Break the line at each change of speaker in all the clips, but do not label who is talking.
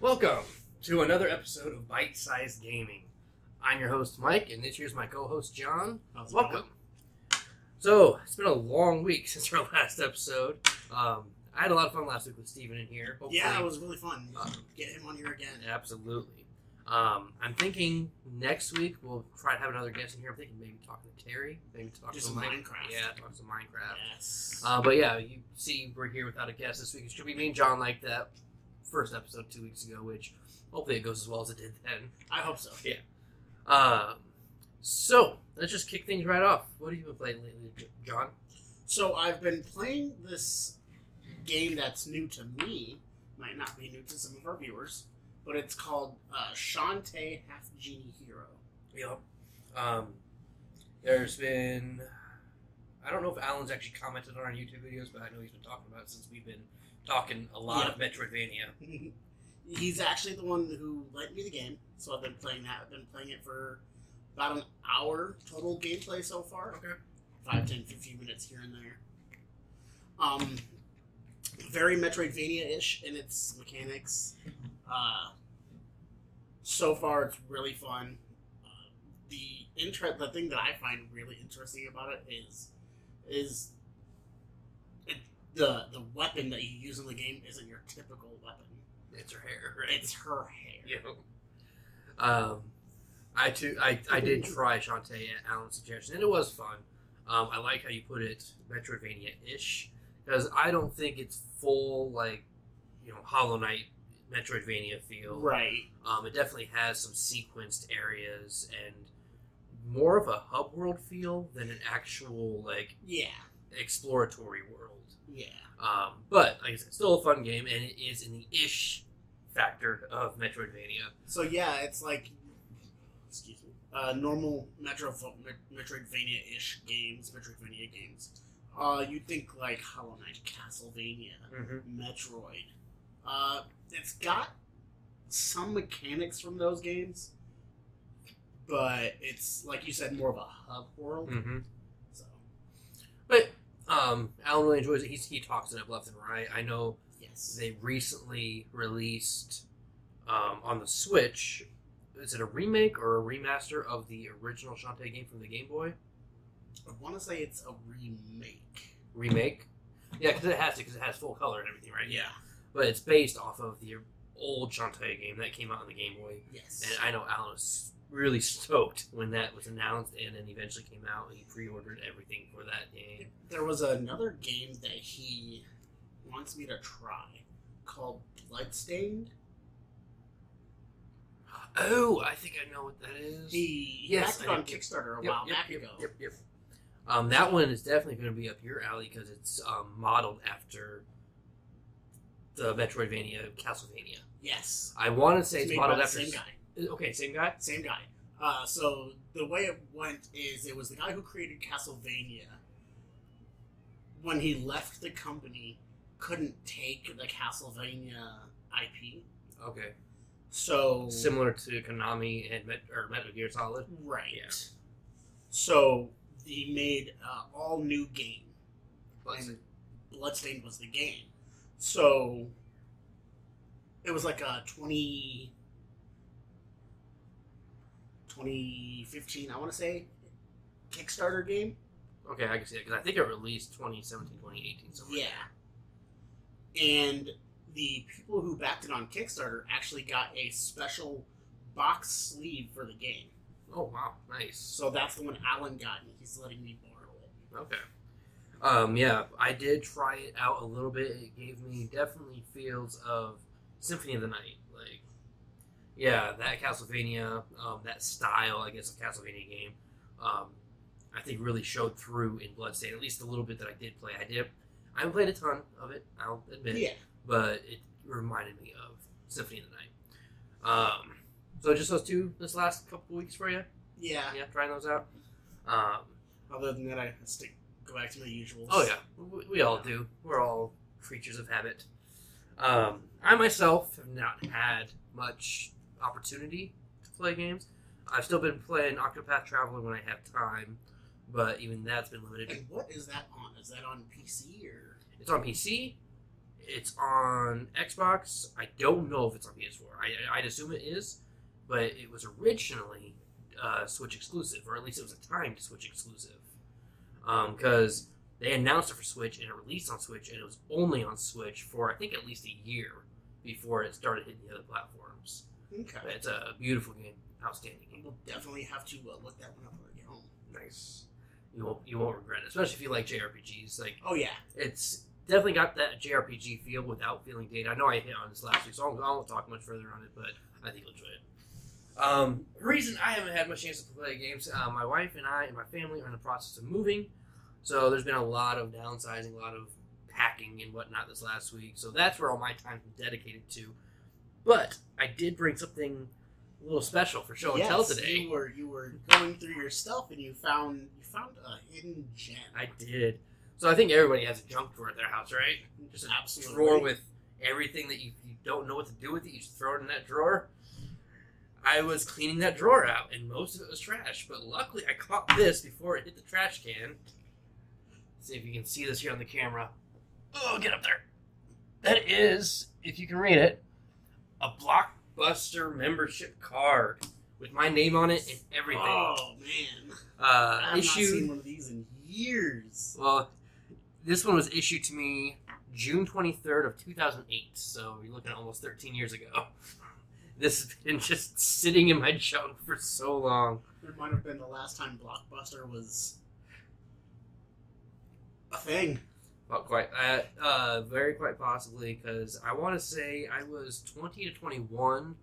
Welcome to another episode of Bite Sized Gaming. I'm your host, Mike, and this year's my co host, John.
How's it
Welcome. So, it's been a long week since our last episode. Um, I had a lot of fun last week with Steven in here.
going? Yeah,
Hopefully-
it was really fun.
Uh,
Get him on here again.
Absolutely. Um, I'm thinking next week we'll try to have another guest in here. I'm thinking maybe talking to Terry, maybe talk
Do
to
some Minecraft.
Yeah, talk some Minecraft.
Yes.
Uh, but yeah, you see, we're here without a guest this week. It should be me and John like that first episode two weeks ago, which hopefully it goes as well as it did then.
I hope so. Yeah.
Um, so let's just kick things right off. What have you been playing lately, John?
So I've been playing this game that's new to me. Might not be new to some of our viewers, but it's called uh, Shantae Half Genie Hero.
Yep. Um, there's been, I don't know if Alan's actually commented on our YouTube videos, but I know he's been talking about it since we've been talking a lot of Metroidvania.
He's actually the one who lent me the game, so I've been playing that. I've been playing it for about an hour total gameplay so far.
Okay.
5, 10, 15 minutes here and there. Um, very Metroidvania-ish in its mechanics. Uh, so far, it's really fun. Uh, the inter- the thing that I find really interesting about it is is it, the the weapon that you use in the game isn't your typical weapon.
It's her hair, right?
It's her hair.
Yeah. Um, I too, I, I did try Shantae at Alan's suggestion, and it was fun. Um, I like how you put it, Metroidvania-ish, because I don't think it's full like, you know, Hollow Knight Metroidvania feel.
Right.
Um, it definitely has some sequenced areas and more of a hub world feel than an actual like
Yeah.
exploratory world.
Yeah.
Um, but like I said, still a fun game, and it is in the ish factor of Metroidvania.
So yeah, it's like, excuse me, uh, normal Metro Metroidvania-ish games, Metroidvania games. Uh, you'd think like Hollow Knight, Castlevania,
Mm-hmm.
Metroid. Uh, it's got some mechanics from those games, but it's like you said, more of a hub world.
Mm-hmm.
So
But um, Alan really enjoys it. He's, he talks it up left and right. I know
yes,
they recently released um, on the Switch. Is it a remake or a remaster of the original Shantae game from the Game Boy?
I want to say it's a remake.
Remake? Yeah, because it has to, because it has full color and everything, right?
Yeah.
But it's based off of the old Shantae game that came out on the Game Boy.
Yes.
And I know Alan was really stoked when that was announced and then eventually came out he pre-ordered everything for that game.
There was another game that he wants me to try called Bloodstained.
Oh, I think I know what that is.
He
Yes,
acted on. Kickstarter a
Yep,
while
yep,
back
yep,
ago.
Yep, yep. Um, that one is definitely going to be up your alley because it's um, modeled after the Metroidvania Castlevania.
Yes.
I want to say it's,
made
modeled after
same guy.
Okay, same guy.
Same guy. Uh, so the way it went is it was the guy who created Castlevania. When he left the company, couldn't take the Castlevania IP.
Okay,
So
similar to Konami and Met- or Metal Gear Solid.
right.
Yeah.
So he made uh, all new game. And Bloodstained was the game. So it was like a 20, 2015, I want to say, Kickstarter game.
okay, I can see it because I think it released 2017, 2018. Somewhere.
Yeah. And the people who backed it on Kickstarter actually got a special box sleeve for the game.
Oh wow, nice.
So that's the one Alan got, and he's letting me borrow it.
Okay. Um, yeah, I did try it out a little bit. It gave me definitely feels of Symphony of the Night. Like, yeah, that Castlevania, um, that style, I guess, of Castlevania game, um, I think really showed through in Bloodstained. At least a little bit that I did play. I did. I haven't played a ton of it. I'll admit.
Yeah.
But it reminded me of Symphony of the Night. Um, so just those two this last couple weeks for you.
Yeah.
Yeah, trying those out. Um,
Other than that, I stick go back to my usuals.
Oh yeah, we, we all do. We're all creatures of habit. Um, I myself have not had much opportunity to play games. I've still been playing Octopath Traveler when I have time. but even that's been limited.
And what is that on? Is that on PC or?
It's on PC. It's on Xbox. I don't know if it's on PS4. I, I'd assume it is, but it was originally uh, Switch exclusive, or at least it was a timed Switch exclusive. Because they announced it for Switch and it released on Switch, and it was only on Switch for I think at least a year before it started hitting the other platforms.
Okay.
But it's a beautiful game, outstanding game.
We'll definitely have to uh, look that one up when I get home.
Nice. You won't you won't regret it, especially if you like JRPGs. Like
Oh yeah.
it's definitely got that JRPG feel without feeling dated. I know I hit on this last week, so I won't, I won't talk much further on it, but I think you'll enjoy it. Um, reason I haven't had much chance to play games, uh, my wife and I and my family are in the process of moving, so there's been a lot of downsizing, a lot of packing and whatnot this last week. So that's where all my time's been dedicated to. But I did bring something a little special for show and tell today.
You were you were going through your stuff and you found you found a hidden gem.
I did. So I think everybody has a junk drawer at their house, right? Just an
Absolutely.
drawer with everything that you, you don't know what to do with it. You just throw it in that drawer. I was cleaning that drawer out, and most of it was trash. But luckily, I caught this before it hit the trash can. see if you can see this here on the camera. Oh, get up there! That is, if you can read it, a Blockbuster membership card with my name on it and everything.
Oh man,
uh,
I've
issue.
not seen one of these in years.
Well, this one was issued to me June 23rd of 2008, so you're looking at almost 13 years ago. This has been just sitting in my junk for so long.
It might have been the last time Blockbuster was a thing.
Not quite. Uh, uh, very quite possibly, because I want to say I was 20 to 21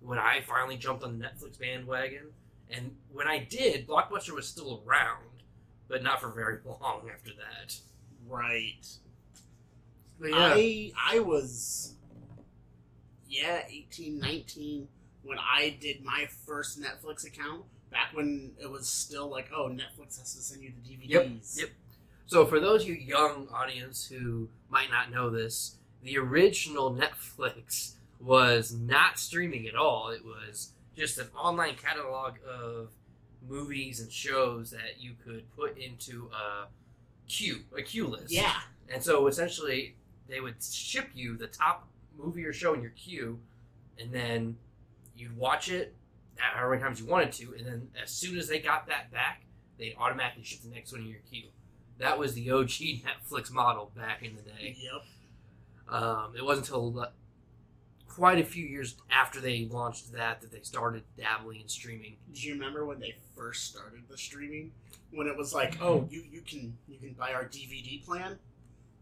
when I finally jumped on the Netflix bandwagon. And when I did, Blockbuster was still around, but not for very long after that.
Right.
But yeah.
I I was yeah, 18, 19 when I did my first Netflix account back when it was still like, oh, Netflix has to send you the DVDs.
yep. yep. So, for those of you young audience who might not know this, the original Netflix was not streaming at all. It was just an online catalog of movies and shows that you could put into a queue, a queue list.
Yeah.
And so, essentially, they would ship you the top movie or show in your queue, and then you'd watch it however many times you wanted to, and then as soon as they got that back, they automatically ship the next one in your queue. That was the OG Netflix model back in the day.
Yep.
Um, it wasn't until quite a few years after they launched that that they started dabbling in streaming.
Do you remember when they first started the streaming? When it was like, oh, you, you can you can buy our DVD plan.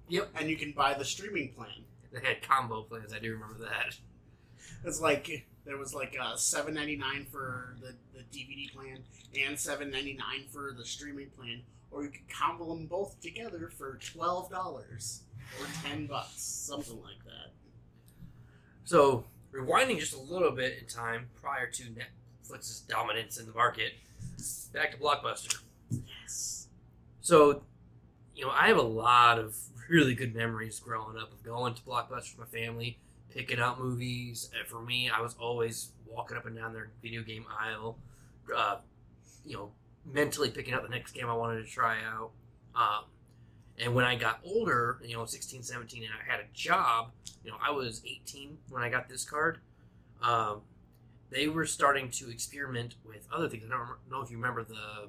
Yep.
And you can buy the streaming plan.
They had combo plans. I do remember that.
It's like there was like uh, seven ninety nine for the, the DVD plan and seven ninety nine for the streaming plan, or you could combo them both together for twelve dollars or ten bucks, something like that.
So, rewinding just a little bit in time prior to Netflix's dominance in the market, back to Blockbuster.
Yes.
So, you know, I have a lot of really good memories growing up of going to Blockbuster with my family, picking out movies. And for me, I was always walking up and down their video game aisle, uh, you know, mentally picking out the next game I wanted to try out. Um, and when I got older, you know, 16, 17, and I had a job, you know, I was 18 when I got this card. Um, they were starting to experiment with other things. I don't know if you remember the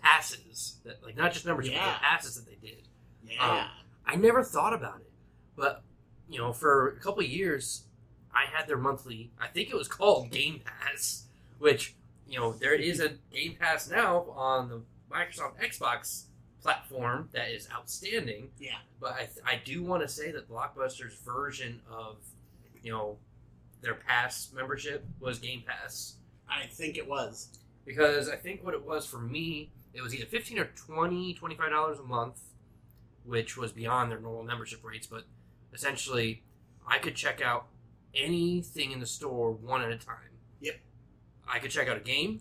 passes that, like, not just but
Yeah.
the passes that they did.
Yeah.
I never thought about it, but you know, for a couple of years, I had their monthly. I think it was called Game Pass, which you know there is a Game Pass now on the Microsoft Xbox platform that is outstanding.
Yeah.
But I, th- I do want to say that Blockbuster's version of you know their Pass membership was Game Pass
I think it was.
because I think what it was for me, it was either 15 or 20, 25 dollars a month, which was beyond their normal membership rates, but essentially I could check out anything in the store one at a time.
Yep.
I could check out a game,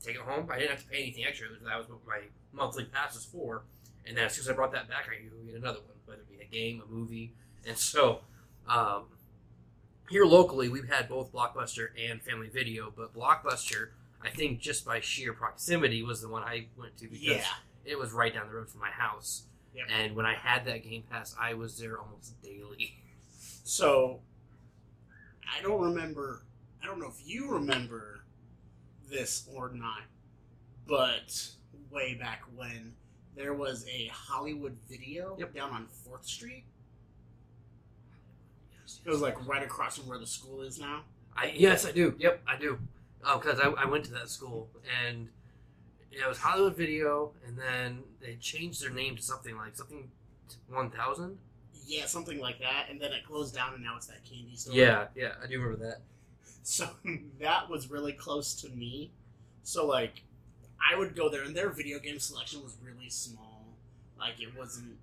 take it home. I didn't have to pay anything extra. That was what my monthly pass was for. And then as soon as I brought that back, I could get another one, whether it be a game, a movie. And so, um, here locally, we've had both Blockbuster and Family Video, but Blockbuster, I think just by sheer proximity was the one I went to because
Yeah.
it was right down the road from my house. And when I had that Game Pass, I was there almost daily.
So, I don't remember. I don't know if you remember this or not, but way back when there was a Hollywood video
Yep.
down on Fourth Street. It was like right across from where the school is now.
I yes, I do. Yep, I do. Oh, because I, I went to that school and it was Hollywood Video, and then they changed their name to something like something one thousand.
Yeah, something like that. And then it closed down, and now it's that candy store.
Yeah, yeah, I do remember that.
So that was really close to me. So like, I would go there, and their video game selection was really small. Like it wasn't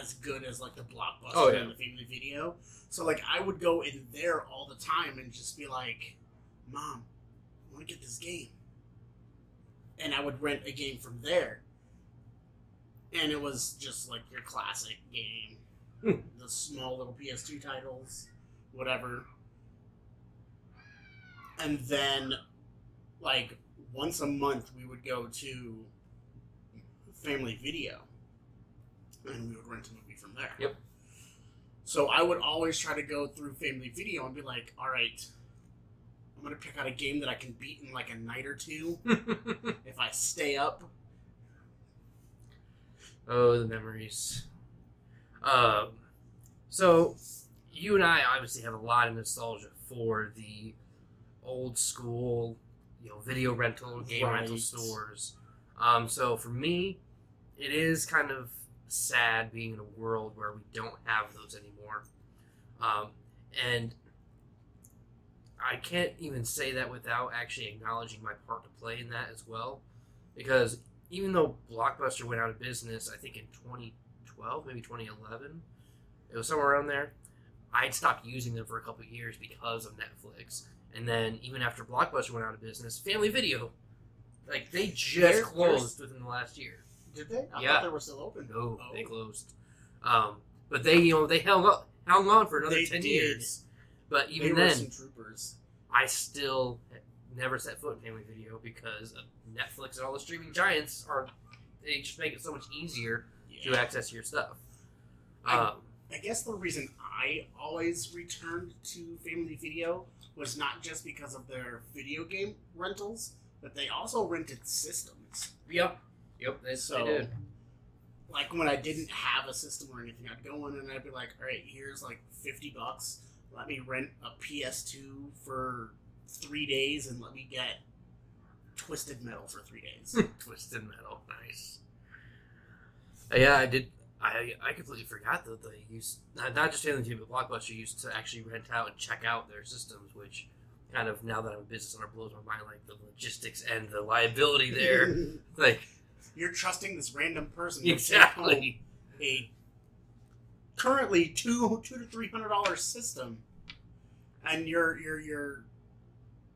as good as like the blockbuster
Oh, yeah.
and the family video. So like, I would go in there all the time and just be like, "Mom, I want to get this game," and I would rent a game from there. And it was just like your classic game,
Hmm.
the small little PS2 titles, whatever and then like once a month we would go to family video and we would rent a movie from there
Yep.
so i would always try to go through family video and be like all right i'm gonna pick out a game that i can beat in like a night or two if i stay up
oh, the memories. Um, so you and I obviously have a lot of nostalgia for the old school, you know, video rental, game rental stores. Um, so for me, it is kind of sad being in a world where we don't have those anymore. Um, and I can't even say that without actually acknowledging my part to play in that as well. Because even though Blockbuster went out of business, I think in 2012, maybe 2011, it was somewhere around there. I'd stopped using them for a couple of years because of Netflix. And then even after Blockbuster went out of business, Family Video, like they just
They're-
closed within the last year.
did they i
Yeah.
thought they were still open
No,
Oh.
they closed. Um, but they, you know, they held up, hung on for another
They
ten
did.
years. But
they
even
were
then,
troopers
I still never set foot in Family Video because of Netflix and all the streaming giants are they just make it so much easier to access your stuff.
I-
Um,
I guess the reason I always returned to Family Video was not just because of their video game rentals, but they also rented systems.
yep, yep, they,
So,
they did.
like when I didn't have a system or anything, I'd go in and I'd be like, "All right, here's like fifty bucks. Let me rent a PS2 for three days, and let me get Twisted Metal for three days."
Twisted Metal, nice. Uh, yeah, I did. I I completely forgot that they used not, not just Family Video, but Blockbuster used to actually rent out and check out their systems, which kind of now that I'm a business owner blows my mind, like the logistics and the liability there. like
You're trusting this random person
exactly.
a currently two two to three hundred dollar system, and you're you're you're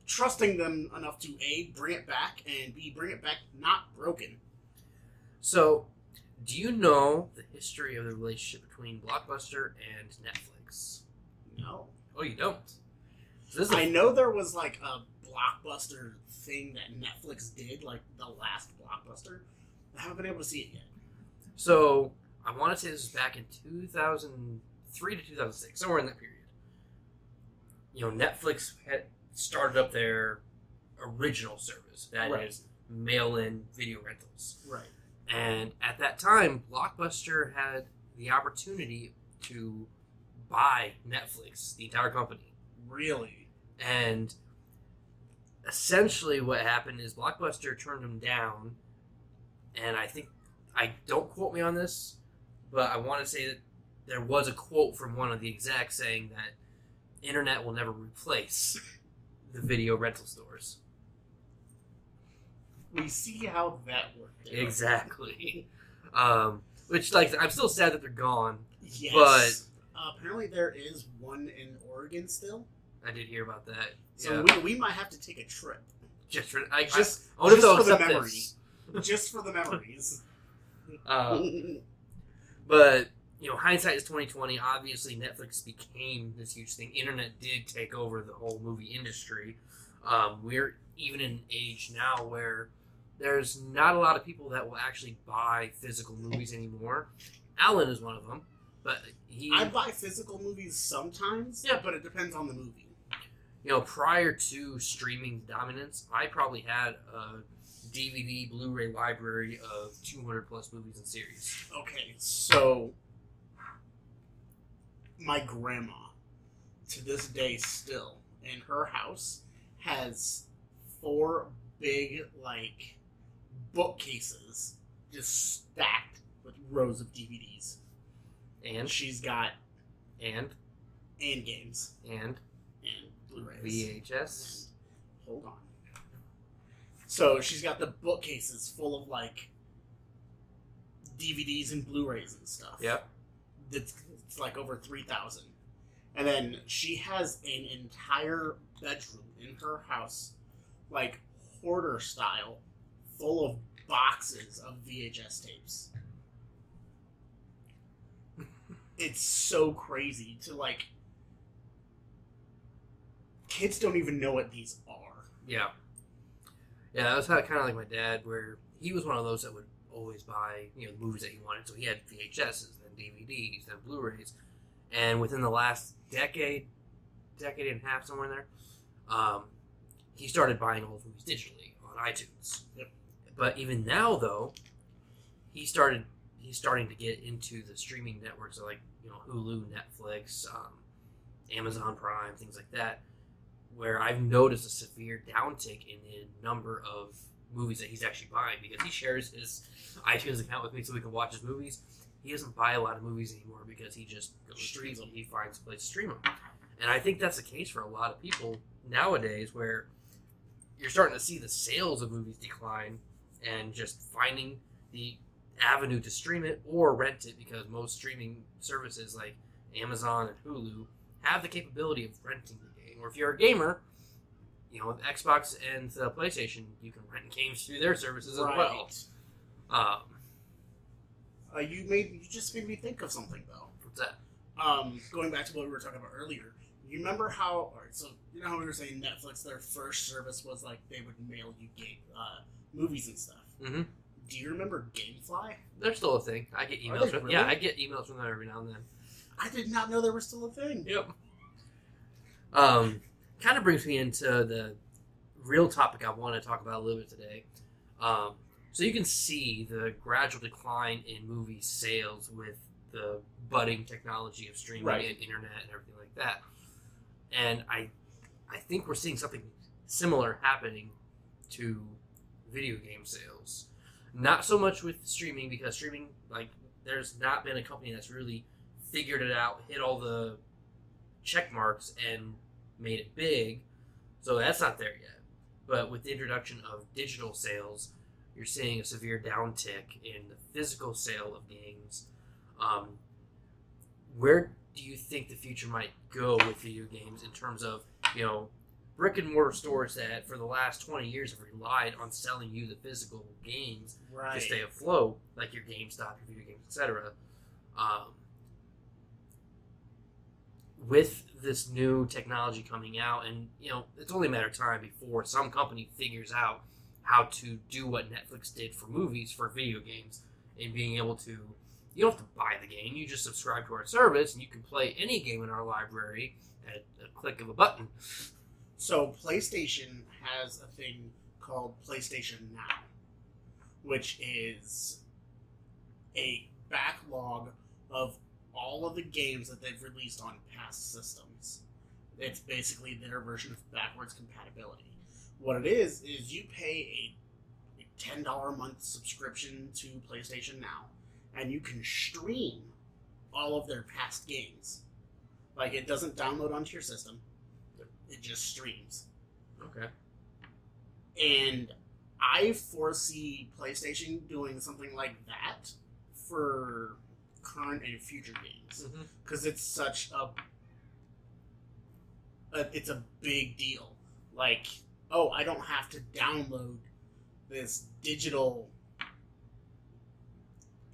trusting them enough to a bring it back and b bring it back not broken.
So, do you know the history of the relationship between Blockbuster and Netflix?
No,
Oh, you don't. So this is
know there was like a blockbuster thing that Netflix did, like the last blockbuster. I haven't been able to see it yet.
So I want to say this was back in 2003 to 2006, somewhere in that period. You know, Netflix had started up their original service, that is
Right.
mail-in video rentals,
Right.
and at that time, Blockbuster had the opportunity to buy Netflix, the entire company,
Really.
and essentially what happened is Blockbuster turned them down, and I think I don't quote me on this, but I want to say that there was a quote from one of the execs saying that internet will never replace the video rental stores.
We see how that worked. out.
Exactly. Um, which like I'm still sad that they're gone.
Yes.
But-
uh, apparently there is one in Oregon still.
I did hear about that.
So
yeah.
we, we might have to take a trip
just for I
just
just I
just for the
memories.
just for the memories.
Uh, But you know, hindsight is twenty twenty. Obviously, Netflix became this huge thing. Internet did take over the whole movie industry. Um, we're even in an age now where there's not a lot of people that will actually buy physical movies anymore. Alan is one of them, but he,
I buy physical movies sometimes.
Yeah.
but it depends on the movie.
you know, prior to streaming dominance, I probably had a DVD, Blu-ray library of 200 plus movies and series.
Okay, so my grandma, to this day, still in her house has four big like bookcases just stacked with rows of DVDs, and she's got
and
and games
and
and Blu-rays.
VHS.
Hold on. So she's got the bookcases full of like DVDs and Blu-rays and stuff.
Yep.
That's it's like over three thousand, and then she has an entire bedroom in her house, like hoarder style, full of boxes of VHS tapes. it's so crazy to like. Kids don't even know what these are.
Yeah. Yeah, that was kind of like my dad, where he was one of those that would always buy, you know, the movies that he wanted. So he had VHSs, then DVDs, then Blu-rays, and within the last decade, decade and a half, somewhere in there, um, he started buying all the movies digitally on iTunes.
Yep.
But even now, though, he started he's starting to get into the streaming networks like you know Hulu, Netflix, um, Amazon Prime, things like that where I've noticed a severe downtick in the number of movies that he's actually buying because he shares his iTunes account with me so we can watch his movies. He doesn't buy a lot of movies anymore because he just goes
Streams them.
He finds a place to stream them, and I think that's the case for a lot of people nowadays, where you're starting to see the sales of movies decline, and just finding the avenue to stream it or rent it because most streaming services like Amazon and Hulu have the capability of renting Or if you're a gamer, you know, with Xbox and the PlayStation, you can rent games through their services as well. Um,
Uh, you made you just made me think of something though.
what's that?
Um, going back to what we were talking about earlier, you remember how? All right, so you know how we were saying Netflix, their first service was like they would mail you game uh, movies and stuff.
Mm-hmm.
Do you remember GameFly?
They're still a thing. I get emails from yeah. I get emails from them every now and then.
I did not know they were still a thing.
Yep. Um, kind of brings me into the real topic I want to talk about a little bit today. Um, so you can see the gradual decline in movie sales with the budding technology of streaming
Right.
and internet and everything like that. And I, I think we're seeing something similar happening to video game sales. Not so much with streaming because streaming, like, there's not been a company that's really figured it out, hit all the check marks, and made it big. So that's not there yet. But with the introduction of digital sales, you're seeing a severe downtick in the physical sale of games. Um, where do you think the future might go with video games in terms of, you know, brick and mortar stores that for the last 20 years have relied on selling you the physical games
Right.
to stay afloat, like your GameStop, your video games, etc. Um, with this new technology coming out, and you know, it's only a matter of time before some company figures out how to do what Netflix did for movies for video games, and being able to. You don't have to buy the game; you just subscribe to our service, and you can play any game in our library at a click of a button.
So PlayStation has a thing called PlayStation Now, which is a backlog of all of the games that they've released on past systems. It's basically their version of backwards compatibility. What it is is you pay a, ten dollar a month subscription to PlayStation Now, and you can stream all of their past games. Like it doesn't download onto your system; it just streams.
Okay.
And I foresee PlayStation doing something like that for current and future games
Mm-hmm.
because it's such a, a it's a big deal. Like, oh, I don't have to download this digital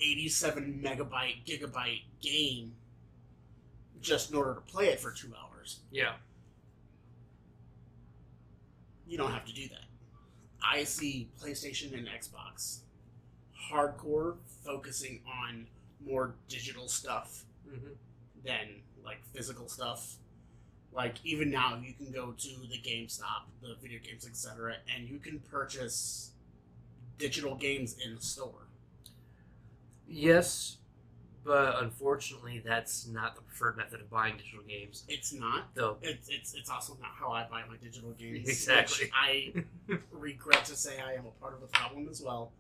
87 megabyte gigabyte game just in order to play it for two hours.
Yeah.
You don't have to do that. I see PlayStation and Xbox hardcore focusing on more digital stuff
hmm
than like physical stuff. Like even now, you can go to the GameStop, the video games, etc., and you can purchase digital games in the store.
Yes, but unfortunately, that's not the preferred method of buying digital games.
It's not.
Though,
It's it's it's also not how I buy my digital games.
Exactly.
I regret to say I am a part of the problem as well.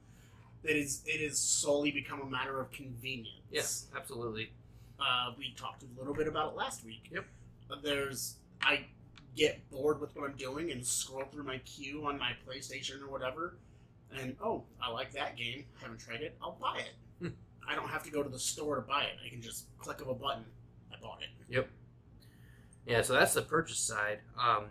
It is it is solely become a matter of convenience.
yes, absolutely.
Uh, we talked a little bit about it last week.
Yep.
There's I get bored with what I'm doing and scroll through my queue on my PlayStation or whatever, and oh, I like that game. Haven't tried it. I'll buy it.
Hmm.
I don't have to go to the store to buy it. I can just click of a button. I bought it. Yep.
Yeah, so that's the purchase side. Um,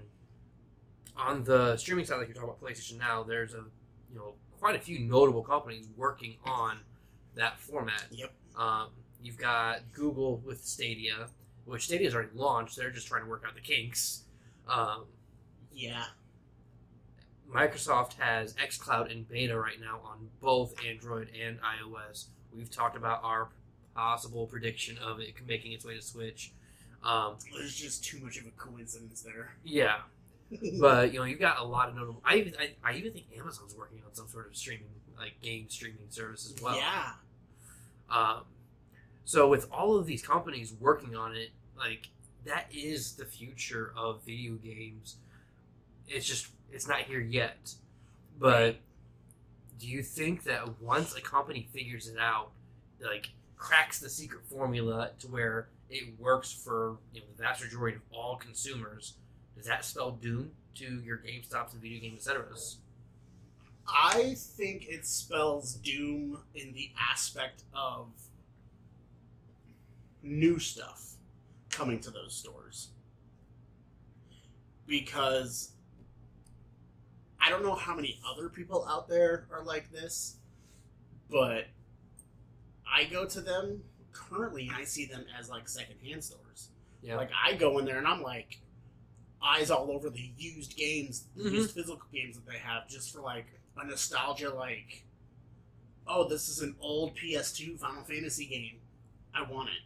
on the streaming side, like you talk about PlayStation now, there's a you know quite a few notable companies working on that format.
Yep.
Um, you've got Google with Stadia, which Stadia's already launched. They're just trying to work out the kinks. Um,
Yeah.
Microsoft has xCloud in beta right now on both Android and iOS. We've talked about our possible prediction of it making its way to Switch. Um,
There's just too much of a coincidence there.
yeah, but you know you've got a lot of notable. I even I, I even think Amazon's working on some sort of streaming like game streaming service as well.
Yeah.
Um, so with all of these companies working on it, like that is the future of video games. It's just it's not here yet. But do you think that once a company figures it out, like cracks the secret formula to where it works for you know, the vast majority of all consumers, does that spell doom to your GameStops and video game etceteras?
I think it spells doom in the aspect of new stuff coming to those stores. Because I don't know how many other people out there are like this, but I go to them currently and I see them as like secondhand stores.
Yeah.
Like I go in there and I'm like eyes all over the used games, the
Mhm.
used physical games that they have, just for like a nostalgia. Like, oh, this is an old PS2 Final Fantasy game. I want it.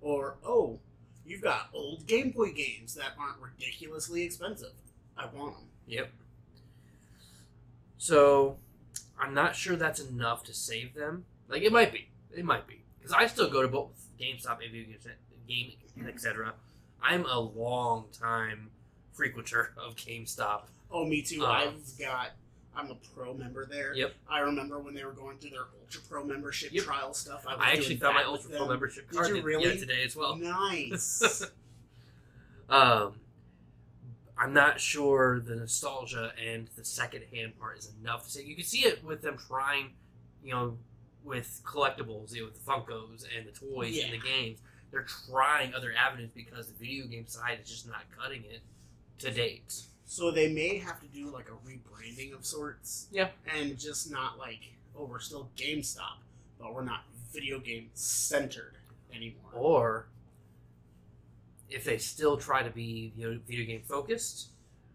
Or oh, you've got old Game Boy games that aren't ridiculously expensive. I want them.
Yep. So, I'm not sure that's enough to save them. Like it might be, it might be, because I still go to both GameStop and video games, game, etc. I'm a long time frequenter of GameStop.
Oh, me too.
Um,
I've got. I'm a pro member there.
Yep.
I remember when they were going through their Ultra Pro membership
Yep.
trial stuff. I,
I actually found my Ultra Pro membership
Did
card
you
yeah, today as well.
Nice.
Um, I'm not sure the nostalgia and the secondhand part is enough say. You can see it with them trying, you know, with collectibles, you know, with the Funkos and the toys and the games. They're trying other avenues because the video game side is just not cutting it to date.
so they may have to do like a rebranding of sorts.
Yeah.
And just not like, oh, we're still GameStop, but we're not video game centered anymore.
Or if they still try to be you know, video game focused,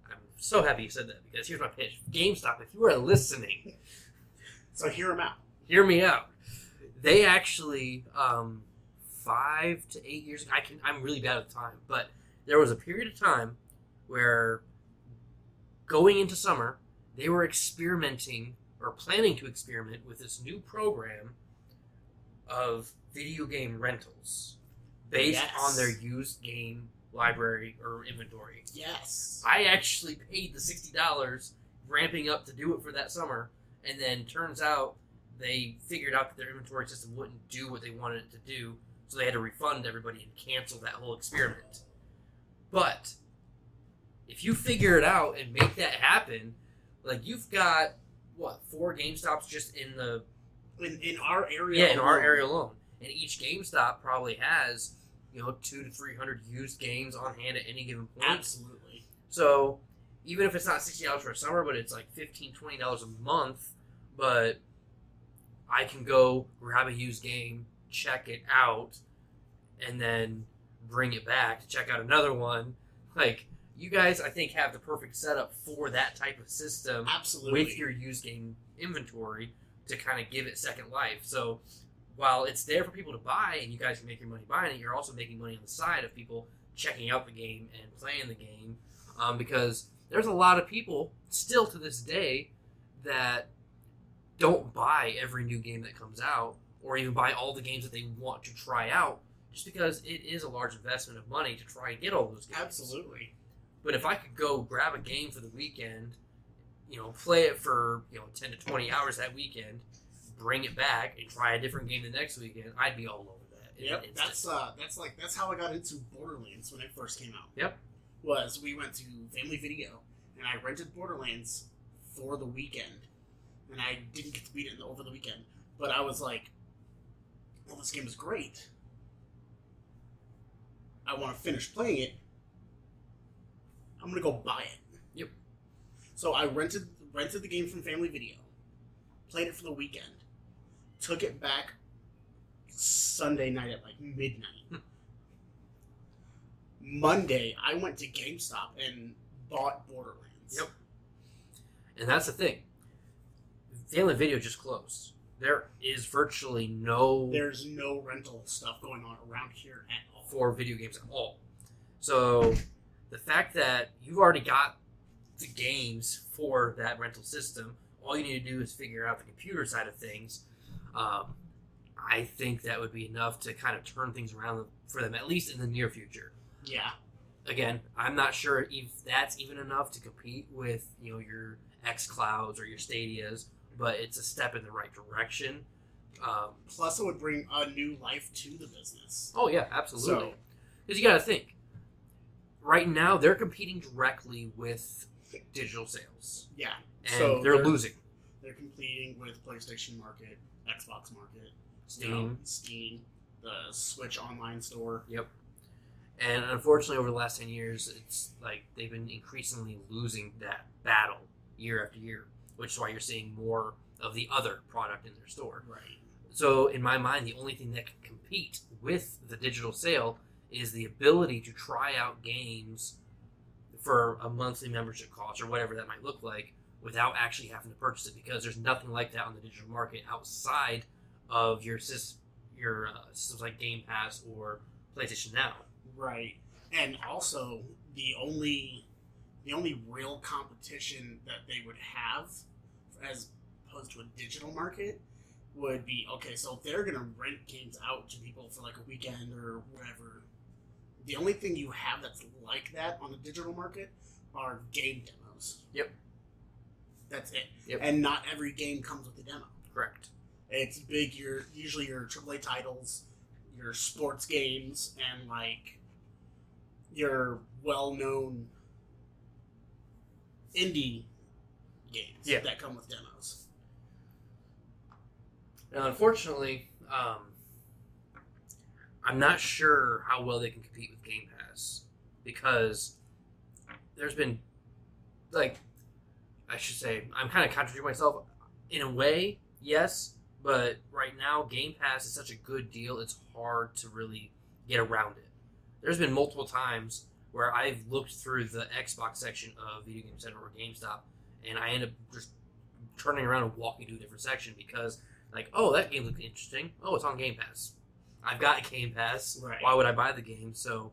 I'm so happy you said that because here's my pitch: GameStop, if you are listening.
So hear them out.
hear me out. They actually, um, five to eight years. I can. I'm really bad at the time, but there was a period of time where, going into summer, they were experimenting or planning to experiment with this new program of video game rentals based
Yes.
on their used game library or inventory.
Yes.
I actually paid the sixty dollars, ramping up to do it for that summer, and then turns out they figured out that their inventory system wouldn't do what they wanted it to do, so they had to refund everybody and cancel that whole experiment. But if you figure it out and make that happen, like you've got what four GameStops just in the
in, in our area.
yeah in our area alone, and each GameStop probably has you know two to three hundred used games on hand at any given point.
Absolutely.
So even if it's not sixty dollars for a summer, but it's like 15 dollars a month, but I can go grab a used game, check it out, and then bring it back to check out another one. Like you guys, I think, have the perfect setup for that type of system
Absolutely.
with your used game inventory to kind of give it second life. So while it's there for people to buy and you guys can make your money buying it, you're also making money on the side of people checking out the game and playing the game um, because there's a lot of people still to this day that don't buy every new game that comes out or even buy all the games that they want to try out just because it is a large investment of money to try and get all those games.
Absolutely.
But if I could go grab a game for the weekend, you know, play it for you know ten to twenty hours that weekend, bring it back and try a different game the next weekend, I'd be all over that.
Yep, that's uh, that's like that's how I got into Borderlands when it first came out.
Yep.
Was we went to Family Video and I rented Borderlands for the weekend, and I didn't get to beat it over the weekend, but I was like, "Well, this game is great. I want to finish playing it. I'm gonna go buy it."
Yep.
So I rented rented the game from Family Video, played it for the weekend, took it back Sunday night at like midnight. Hmm. Monday, I went to GameStop and bought Borderlands.
Yep. and that's the thing. Family Video just closed. There is virtually no
There's no rental stuff going on around here at all.
for video games at all. So the fact that you've already got the games for that rental system, all you need to do is figure out the computer side of things. Um, I think that would be enough to kind of turn things around for them, at least in the near future.
Yeah.
Again, I'm not sure if that's even enough to compete with you know your X Clouds or your Stadias, but it's a step in the right direction. Um,
Plus, it would bring a new life to the business.
Oh yeah, absolutely.
So-
Because you got to think. Right now, they're competing directly with digital sales,
Yeah.
and
So
they're,
they're-
losing.
They're competing with PlayStation Market, Xbox Market, you
Steam,
know, Steam, the Switch online store. Yep.
And unfortunately, over the last ten years, it's like they've been increasingly losing that battle year after year, which is why you're seeing more of the other product in their store.
Right.
So, in my mind, the only thing that can compete with the digital sale is the ability to try out games for a monthly membership cost or whatever that might look like without actually having to purchase it because there's nothing like that on the digital market outside of your sys- your uh, systems like Game Pass or PlayStation Now.
Right. And also the only the only real competition that they would have as opposed to a digital market would be okay, so if they're gonna rent games out to people for like a weekend or whatever, the only thing you have that's like that on the digital market are game demos.
Yep.
That's it.
Yep.
And not every game comes with a demo.
Correct.
It's big. Your usually your AAA titles, your sports games, and like your well-known indie games
Yeah.
that come with demos.
Now, unfortunately, um, I'm not sure how well they can compete with Game Pass because there's been, like, I should say, I'm kind of contradicting myself. In a way, yes, but right now, Game Pass is such a good deal, it's hard to really get around it. There's been multiple times where I've looked through the Xbox section of Video Game Center or GameStop, and I end up just turning around and walking to a different section because like, oh, that game looks interesting. Oh, it's on Game Pass. I've got a Game Pass.
Right.
Why would I buy the game? So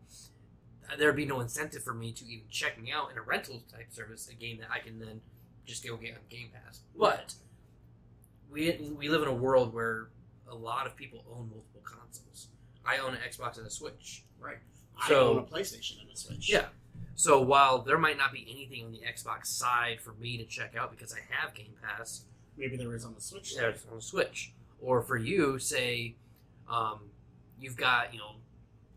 there'd be no incentive for me to even checking out in a rental type service a game that I can then just go get on Game Pass. But we we live in a world where a lot of people own multiple consoles. I own an Xbox and a Switch.
Right.
So-
I own a PlayStation and a Switch.
Yeah. So while there might not be anything on the Xbox side for me to check out because I have Game Pass,
Maybe there is on the Switch.
it's on the Switch. Or for you, say, um, you've got you know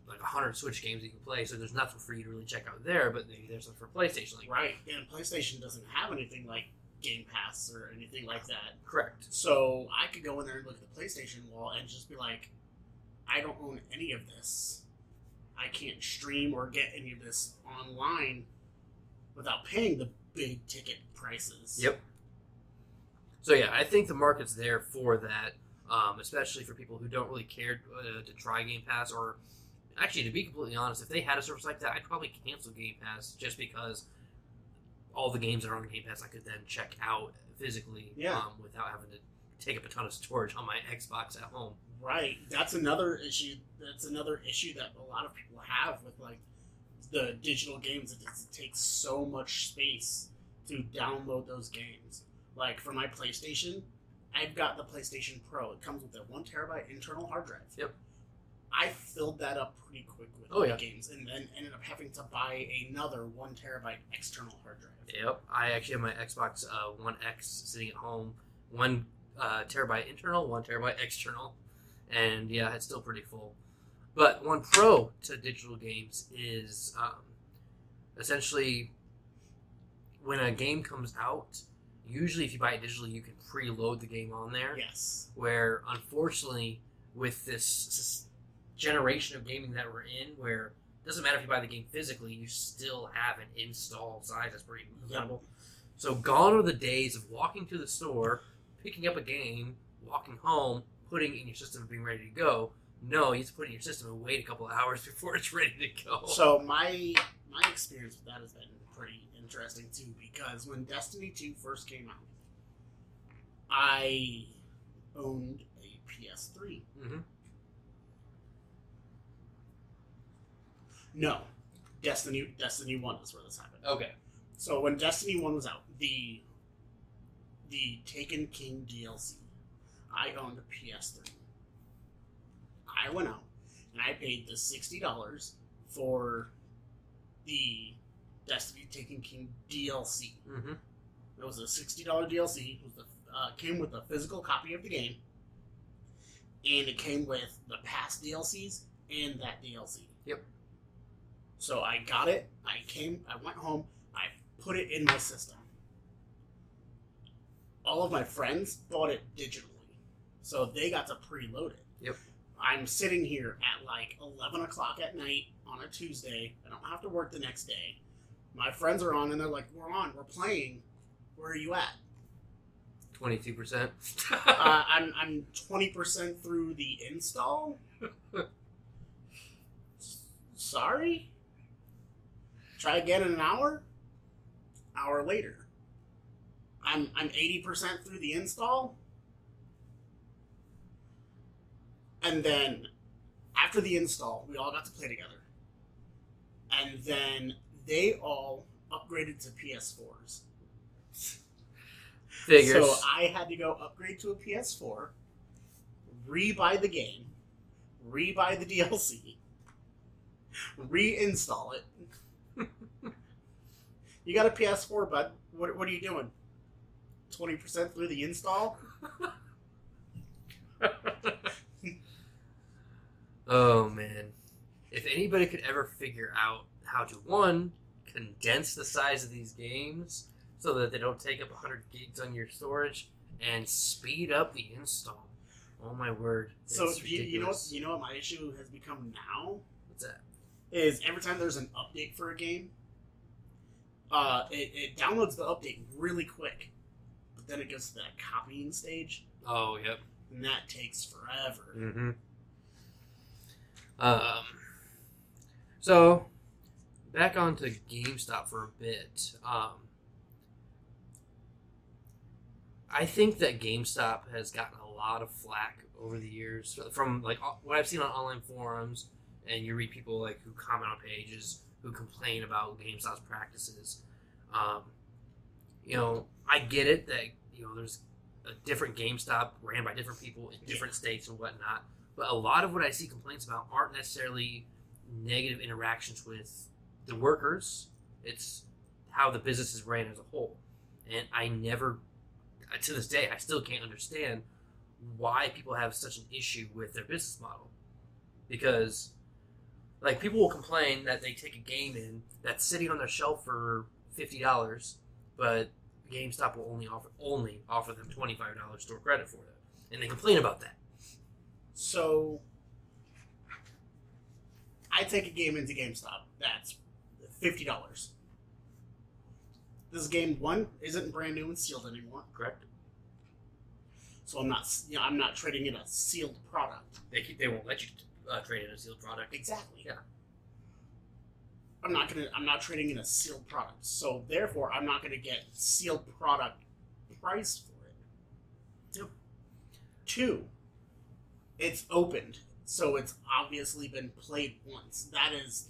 like hundred Switch games you can play, so there's nothing for you to really check out there. But maybe there's something for PlayStation. Like
Right. And PlayStation doesn't have anything like Game Pass or anything like that.
correct.
So I could go in there and look at the PlayStation wall and just be like, I don't own any of this. I can't stream or get any of this online without paying the big ticket prices.
Yep. So yeah, I think the market's there for that, um, especially for people who don't really care uh, to try Game Pass or Actually, to be completely honest, if they had a service like that, I'd probably cancel Game Pass just because all the games that are on Game Pass I could then check out physically
Yeah.
um, without having to take up a ton of storage on my Xbox at home.
Right. That's another issue. That's another issue that a lot of people have with like the digital games. It, takes so much space to download those games. Like for my PlayStation, I've got the PlayStation Pro. It comes with a one terabyte internal hard drive.
Yep.
I filled that up pretty quick with
Oh, yeah.
games, and then ended up having to buy another one terabyte external hard drive.
Yep, I actually have my Xbox uh, One X sitting at home, one uh, terabyte internal, one terabyte external, and yeah, it's still pretty full. But one pro to digital games is um, essentially when a game comes out. Usually, if you buy it digitally, you can preload the game on there.
Yes.
Where unfortunately, with this, this generation of gaming that we're in, where it doesn't matter if you buy the game physically, you still have an install size that's pretty minimal. So gone are the days of walking to the store, picking up a game, walking home, putting in your system, and being ready to go. No, you have to put it in your system and wait a couple of hours before it's ready to go.
So my my experience with that has been pretty interesting too, because when Destiny Two first came out, I owned a PS3.
hmm
No, Destiny Destiny One is where this happened.
Okay.
So when Destiny One was out, the the Taken King DLC, I owned a PS3. I went out and I paid the sixty dollars for the Destiny Taken King DLC.
hmm
It was a sixty dollar DLC. It was the, uh, came with a physical copy of the game, and it came with the past DLCs and that DLC.
Yep.
So I got it. I came. I went home. I put it in my system. All of my friends bought it digitally, so they got to preload it.
Yep.
I'm sitting here at like eleven o'clock at night on a Tuesday. I don't have to work the next day. My friends are on, and they're like, "We're on. We're playing. Where are you at?"
Twenty-two percent.
uh, I'm I'm twenty percent through the install. Sorry. Try again in an hour. Hour later. I'm I'm eighty percent through the install. And then after the install, we all got to play together. And then they all upgraded to PS4s.
Figures.
So I had to go upgrade to a PS4, re-buy the game, re-buy the DLC, reinstall it. you got a PS4, bud. What, what are you doing? 20% through the install?
Oh man. If anybody could ever figure out how to one condense the size of these games so that they don't take up 100 gigs on your storage and speed up the install. Oh my word.
So you, you know what, you know what my issue has become now
What's that?
is every time there's an update for a game, uh, it, it downloads the update really quick, but then it goes to that copying stage,
Oh, yep.
and that takes forever.
Mm-hmm. Um. So, back onto GameStop for a bit. Um, I think that GameStop has gotten a lot of flack over the years from like what I've seen on online forums, and you read people like who comment on pages who complain about GameStop's practices. Um, you know, I get it that you know there's a different GameStop ran by different people in different states and whatnot. But a lot of what I see complaints about aren't necessarily negative interactions with the workers. It's how the business is ran as a whole. And I never, to this day, I still can't understand why people have such an issue with their business model. Because, like, people will complain that they take a game in that's sitting on their shelf for fifty dollars, but GameStop will only offer only offer them twenty five dollars store credit for it, and they complain about that.
So I take a game into GameStop that's fifty dollars. This game one isn't brand new and sealed anymore,
Correct?
so I'm not you know, I'm not trading in a sealed product.
They keep, they won't let you uh, trade in a sealed product.
Exactly.
Yeah.
I'm not gonna. I'm not trading in a sealed product, so therefore I'm not gonna get sealed product price for it.
Yep.
Two. It's opened, so it's obviously been played once. That is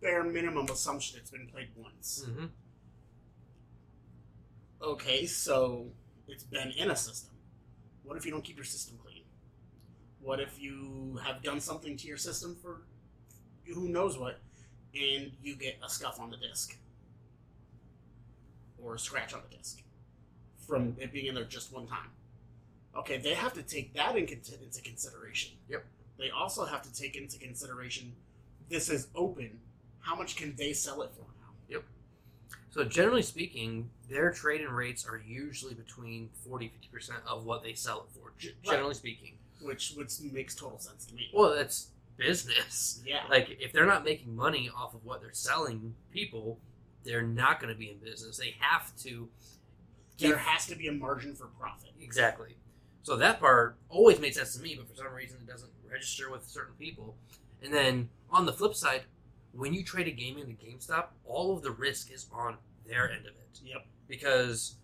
bare minimum assumption. It's been played once.
Mm-hmm.
Okay, so it's been in a system. What if you don't keep your system clean? What if you have done something to your system for who knows what, and you get a scuff on the disc or a scratch on the disc from it being in there just one time? Okay, they have to take that in, into consideration.
Yep.
They also have to take into consideration this is open. How much can they sell it for now? Yep.
So generally speaking, their trade-in rates are usually between 40 50 percent of what they sell it for. g-
Right.
Generally speaking,
Which which makes total sense to me.
well, that's business.
yeah.
Like if they're not making money off of what they're selling people, they're not going to be in business. They have to.
there has to be a margin for profit.
Exactly. So that part always made sense to me, but for some reason it doesn't register with certain people. And then on the flip side, when you trade a game into GameStop, all of the risk is on their end of it.
Yep.
Because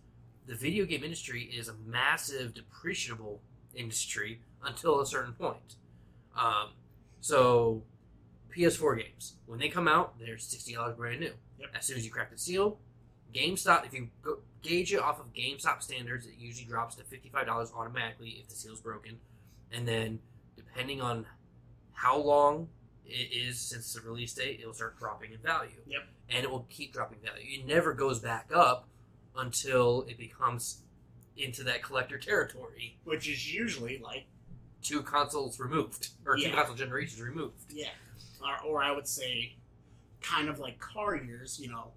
the video game industry is a massive depreciable industry until a certain point. Um, so PS4 games, when they come out, they're sixty dollars brand new.
Yep.
As soon as you crack the seal, GameStop, if you go, gauge it off of GameStop standards, it usually drops to fifty-five dollars automatically if the seal's broken, and then depending on how long it is since the release date, it'll start dropping in value.
Yep.
And it will keep dropping value. It never goes back up until it becomes into that collector territory.
Which is usually like
Two consoles removed, or two console generations removed.
yeah, or, or I would say, kind of like car years. You know,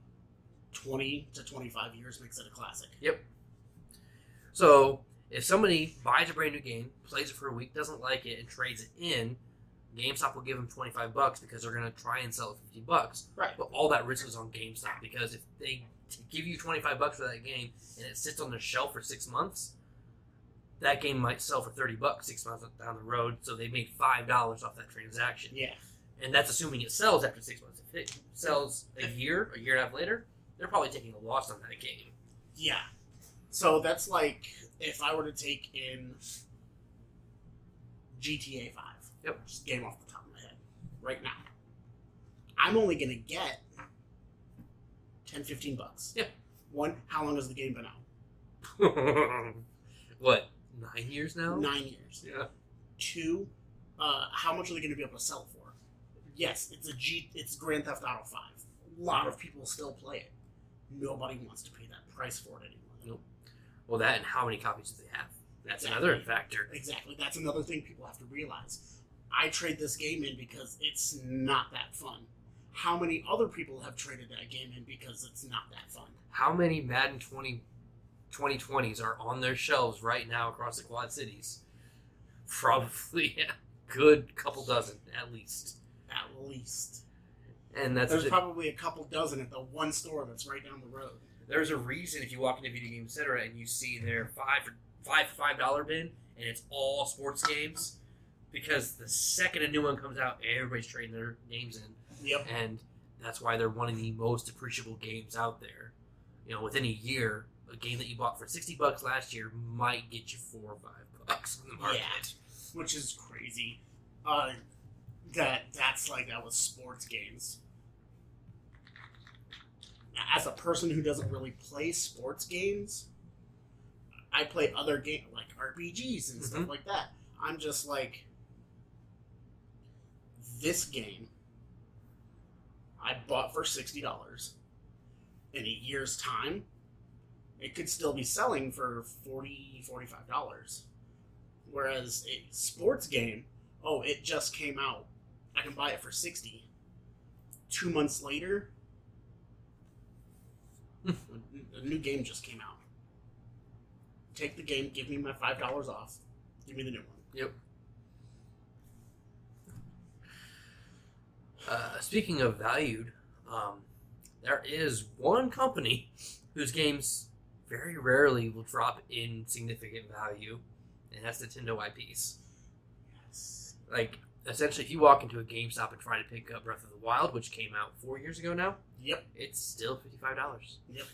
twenty to twenty-five years makes it a classic. Yep.
So if somebody buys a brand new game, plays it for a week, doesn't like it, and trades it in, GameStop will give them twenty five bucks because they're going to try and sell it fifty bucks.
Right.
But all that risk is on GameStop because if they give you twenty five bucks for that game and it sits on their shelf for six months, that game might sell for thirty bucks six months down the road. So they made five dollars off that transaction,
Yeah.
and that's assuming it sells after six months. If it sells a year, a year and a half later, they're probably taking a loss on that game.
Yeah. So that's like if I were to take in GTA 5.
Yep.
Just game off the top of my head. Right now. I'm only going to get 10, 15 bucks.
Yeah.
One, how long has the game been out?
what nine years now?
Nine years.
Yeah.
Two, uh, how much are they going to be able to sell for? Yes, it's a G. It's Grand Theft Auto Five. A lot of people still play it. Nobody wants to pay that price for it anymore.
Nope. Well, that and how many copies do they have? That's
Exactly.
another factor.
Exactly. That's another thing people have to realize. I trade this game in because it's not that fun. How many other people have traded that game in because it's not that fun?
How many Madden 20, 2020s are on their shelves right now across the Quad Cities? Probably a good couple dozen at least.
At least.
And that's
There's
the-
probably a couple dozen at the one store that's right down the road.
there's a reason if you walk into Video Game Center and you see their five for five for five dollar bin and it's all sports games because the second a new one comes out, everybody's trading their names in.
Yep.
and that's why they're one of the most appreciable games out there. You know, within a year, a game that you bought for sixty bucks last year might get you four or five bucks on the market.
Which is crazy. Uh, that that's like that with sports games. As a person who doesn't really play sports games, I play other game like RPGs and stuff
Mhm.
like that. I'm just like this game I bought for sixty dollars. In a year's time, it could still be selling for 40 $45. Whereas a sports game, oh, it just came out. I can buy it for 60 Two months later, a new game just came out. Take the game, give me my $5 off, give me the new one.
Yep. Uh, speaking of valued, um, there is one company whose games very rarely will drop in significant value, and that's Nintendo IPs.
Yes.
Like essentially, if you walk into a GameStop and try to pick up Breath of the Wild, which came out four years ago now,
Yep.
it's still fifty five dollars.
Yep.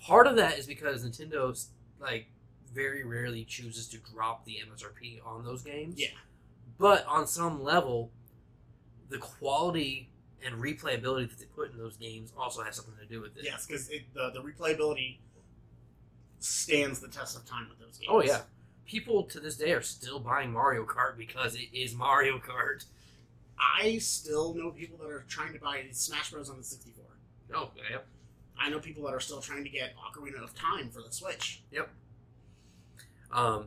Part of that is because Nintendo's like very rarely chooses to drop the MSRP on those games.
Yeah.
But on some level, the quality and replayability that they put in those games also has something to do with it.
Yes, because the the replayability stands the test of time with those games.
Oh yeah. People to this day are still buying Mario Kart because it is Mario Kart.
I still know people that are trying to buy Smash Bros on the 64.
Oh yeah.
I know people that are still trying to get Ocarina of Time for the Switch. Yep.
Um,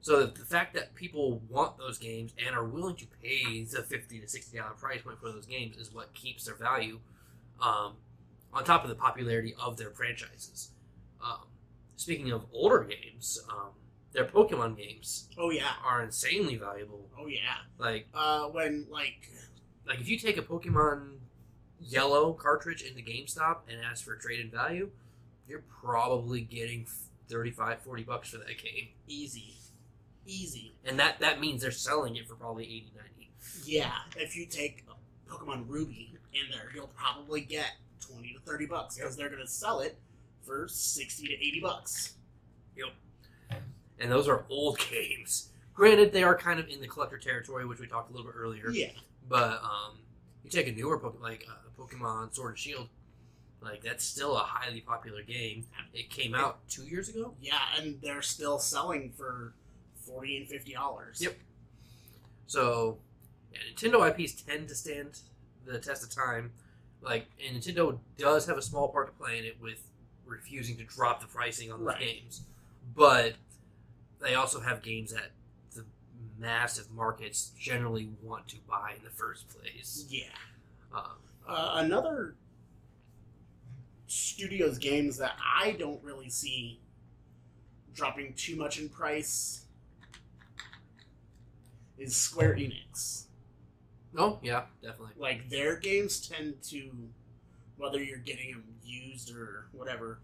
so the, the fact that people want those games and are willing to pay the fifty to sixty dollar price point for those games is what keeps their value. Um, on top of the popularity of their franchises. Um, speaking of older games, um, their Pokemon games
Oh yeah.
are insanely valuable.
Oh yeah.
Like
Uh, when like
like if you take a Pokemon Yellow cartridge into GameStop and ask for trade in value, you're probably getting 35, 40 bucks for that game.
easy, easy.
And that, that means they're selling it for probably 80, 90.
Yeah. If you take Pokemon Ruby in there, you'll probably get twenty to thirty bucks because they're gonna sell it for sixty to eighty bucks.
And those are old games. Granted, they are kind of in the collector territory, which we talked a little bit earlier.
Yeah.
But um, you take a newer Pokemon, like uh, Pokemon Sword and Shield, like that's still a highly popular game. It came out two years ago.
Yeah, and they're still selling for forty and fifty dollars.
Yep. So, yeah, Nintendo IPs tend to stand the test of time. Like, and Nintendo does have a small part to play in it with refusing to drop the pricing on
Right.
games, but they also have games that the massive markets generally want to buy in the first place.
Yeah.
Um,
Uh, another studio's games that I don't really see dropping too much in price is Square Enix.
oh yeah, definitely.
Like their games tend to, whether you're getting them used or whatever,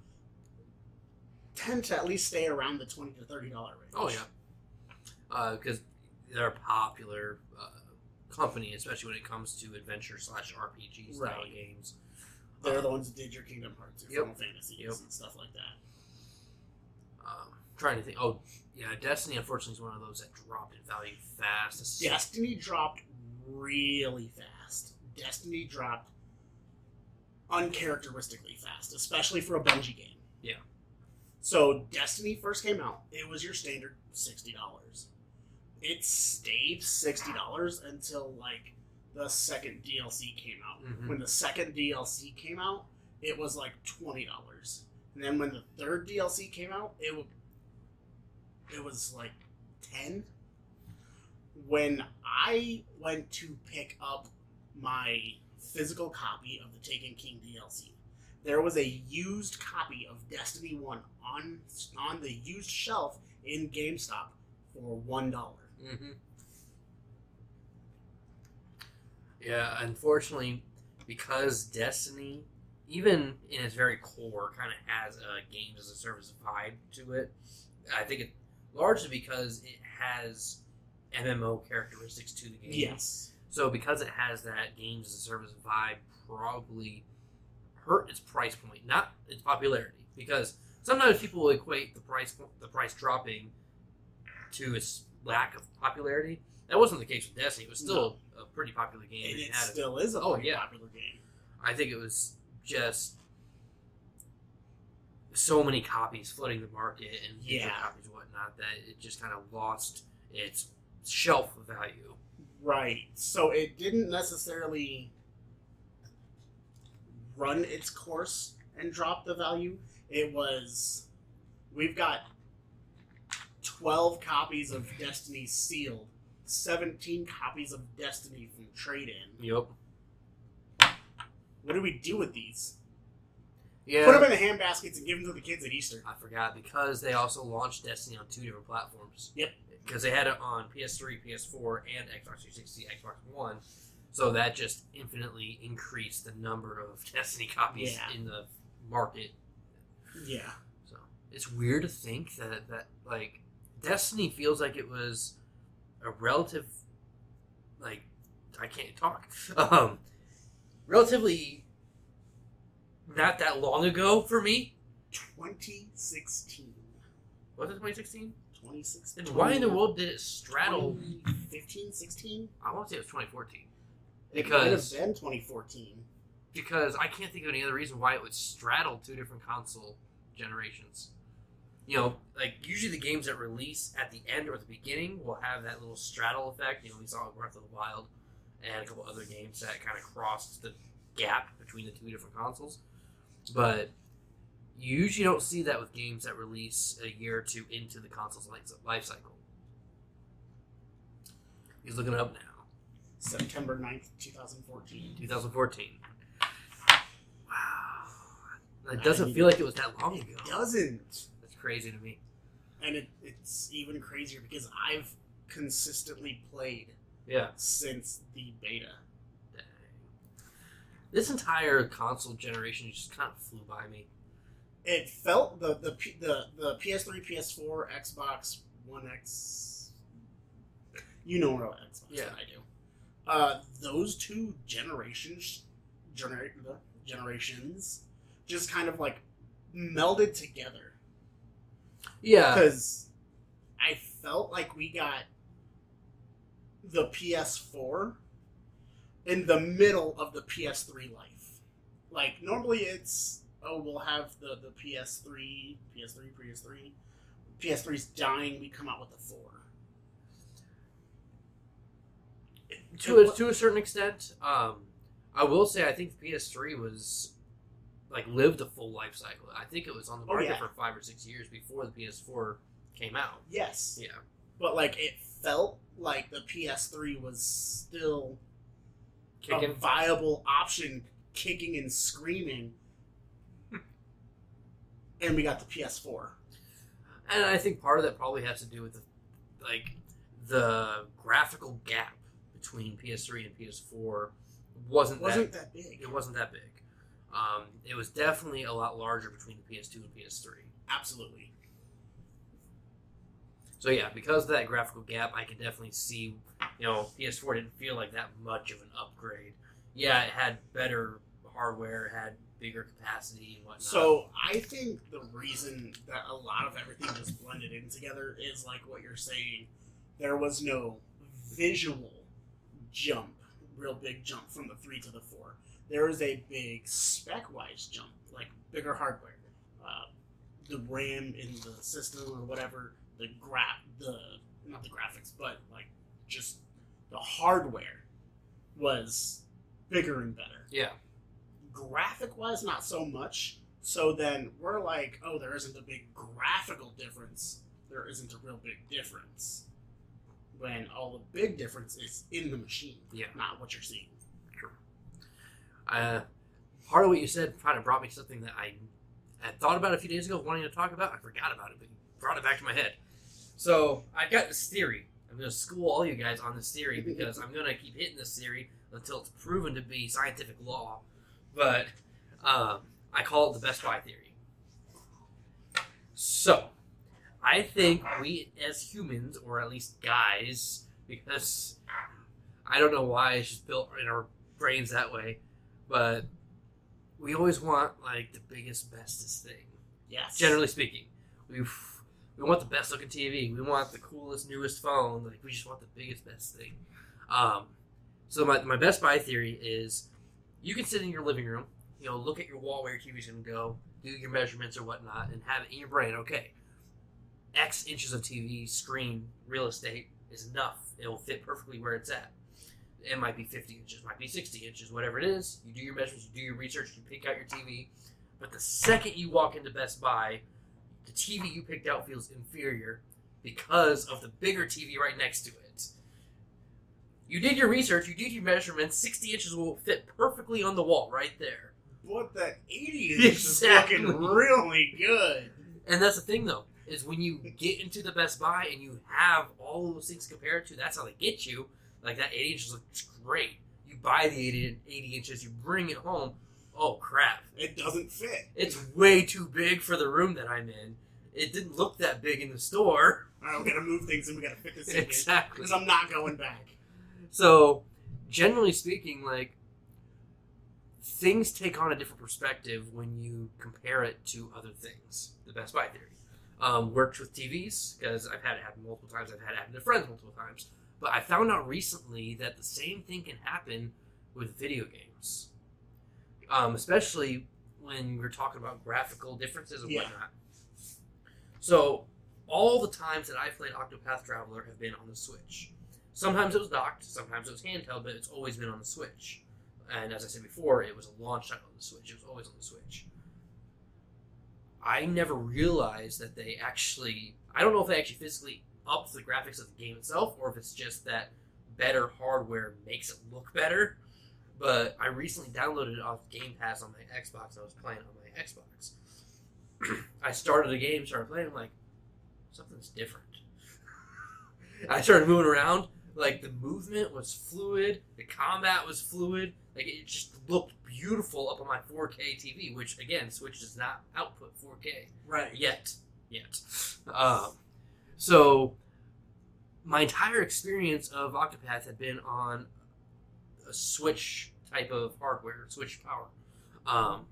tend to at least stay around the twenty to thirty dollar range.
Oh yeah, because they're a popular uh, company, especially when it comes to adventure slash RPG style
Right.
games.
they're
Um,
the ones that did your Kingdom Hearts, your
Yep.
Final Fantasies,
Yep.
and stuff like that.
Um, trying to think. Oh, yeah, Destiny unfortunately is one of those that dropped in value fast.
Destiny dropped really fast. Destiny dropped uncharacteristically fast, especially for a Bungie game.
Yeah.
So Destiny first came out, it was your standard sixty dollars. It stayed sixty dollars until like the second DLC came out.
Mhm.
When the second DLC came out, it was like twenty dollars. And then when the third DLC came out, it w- it was like ten. When I went to pick up my physical copy of the Taken King DLC, there was a used copy of Destiny One on on the used shelf in GameStop for one dollar.
hmm Yeah, unfortunately, because Destiny, even in its very core, kind of has a games as a service vibe to it. I think it largely because it has MMO characteristics to the game.
Yes.
So because it has that games as a service vibe, probably hurt its price point, not its popularity. Because sometimes people will equate the price the price dropping to its lack of popularity. That wasn't the case with Destiny. It was still a pretty popular game.
And
It
it
had a-
still is a
Oh, yeah.
popular game.
I think it was just so many copies flooding the market and
Yeah.
copies and whatnot that it just kind of lost its shelf value.
Right. So it didn't necessarily run its course and drop the value. It was we've got 12 copies of Destiny sealed, 17 copies of Destiny from trade in.
Yep.
What do we do with these?
Yeah.
Put them in the hand baskets and give them to the kids at Easter.
I forgot because they also launched Destiny on two different platforms.
Yep.
Because they had it on PS3, PS4, and Xbox 360, Xbox One. So that just infinitely increased the number of Destiny copies
Yeah.
in the market.
Yeah.
So it's weird to think that that like Destiny feels like it was a relative like I can't talk. Um, relatively not that long ago for me.
2016.
Was it 2016?
2016.
Then why in the world did it straddle?
15, 16?
I want to say it was 2014
It might have been 2014.
because I can't think of any other reason why it would straddle two different console generations. You know, like usually the games that release at the end or at the beginning will have that little straddle effect. You know, we saw Breath of the Wild and a couple other games that kind of crossed the gap between the two different consoles. But you usually don't see that with games that release a year or two into the console's life life cycle. He's looking it up now.
September 9th, 2014.
2014. Wow. It doesn't feel like it was that long ago.
It doesn't.
That's crazy to me.
And it, it's even crazier because I've consistently played
Yeah.
since the beta.
Dang. This entire console generation just kind of flew by me.
It felt the the the, the PS3, PS4, Xbox One X. You know what Xbox
Yeah.
I do. Uh, those two generations, gener- generations, just kind of like melded together.
Yeah.
because I felt like we got the PS4 in the middle of the PS3 life. Like normally it's oh we'll have the the PS3, PS3, PS3, PS3's dying. We come out with the four.
To a, to a certain extent, um, I will say I think the PS3 was like lived a full life cycle. I think it was on the
Oh,
market
yeah.
for five or six years before the PS4 came out.
Yes,
Yeah.
but like it felt like the PS3 was still
kicking.
a viable option, kicking and screaming. and we got the PS4.
And I think part of that probably has to do with the, like the graphical gap between PS3 and PS4 wasn't,
wasn't
that
that big.
it wasn't that big. Um, it was definitely a lot larger between the PS2 and PS3.
Absolutely.
So yeah, because of that graphical gap, I could definitely see, you know, PS4 didn't feel like that much of an upgrade. Yeah, it had better hardware, had bigger capacity and whatnot.
So I think the reason that a lot of everything just blended in together is like what you're saying. There was no visual jump, real big jump from the three to the four. There was a big spec wise jump, like bigger hardware, uh, the RAM in the system or whatever. The gra the not the graphics, but like just the hardware was bigger and better
yeah,
graphic wise, not so much. So then we're like, oh, there isn't a big graphical difference. There isn't a real big difference. When all the big difference is in the machine,
Yeah.
not what you're seeing.
uh, part of what you said kind of brought me something that I had thought about a few days ago, wanting to talk about. I forgot about it, but you brought it back to my head. So I've got this theory. I'm going to school all you guys on this theory because I'm going to keep hitting this theory until it's proven to be scientific law. But um, I call it the Best Buy theory. So I think we as humans, or at least guys, because I don't know why it's just built in our brains that way, but we always want like the biggest, bestest thing.
Yes.
Generally speaking, we we want the best looking TV. We want the coolest, newest phone. Like we just want the biggest, best thing. Um, so my my Best Buy theory is, you can sit in your living room, you know, look at your wall where your TV's gonna go, do your measurements or whatnot, and have it in your brain. Okay, X inches of TV screen real estate is enough. It'll fit perfectly where it's at. It might be 50 inches, might be 60 inches, whatever it is. You do your measurements, you do your research, you pick out your TV. But the second you walk into Best Buy, the TV you picked out feels inferior because of the bigger TV right next to it. You did your research, you did your measurements, 60 inches will fit perfectly on the wall right there.
But that 80 inch
Exactly.
is looking really good.
And that's the thing though, is when you get into the Best Buy and you have all those things compared to, that's how they get you. Like that 80 inches looks great. You buy the 80, 80 inches, you bring it home. Oh crap.
It doesn't fit.
It's way too big for the room that I'm in. It didn't look that big in the store.
All right, we gotta move things and we gotta fit this in
Exactly.
because I'm not going back.
So, generally speaking, like things take on a different perspective when you compare it to other things. The Best Buy theory um, worked with TVs because I've had it happen multiple times. I've had it happen to friends multiple times. But I found out recently that the same thing can happen with video games, um, especially when we're talking about graphical differences and
Yeah.
whatnot. So all the times that I've played Octopath Traveler have been on the Switch. Sometimes it was docked, sometimes it was handheld, but it's always been on the Switch. And as I said before, it was a launch title on the Switch. It was always on the Switch. I never realized that they actually. I don't know if they actually physically upped the graphics of the game itself, or if it's just that better hardware makes it look better. But I recently downloaded it off Game Pass on my Xbox. I was playing on my Xbox. I started a game, started playing. I'm like, something's different. I started moving around. Like the movement was fluid, the combat was fluid. Like it just looked beautiful up on my 4K TV, which again, Switch does not output 4K
Right.
yet, yet. Um, so my entire experience of Octopath had been on a Switch type of hardware, Switch power, um,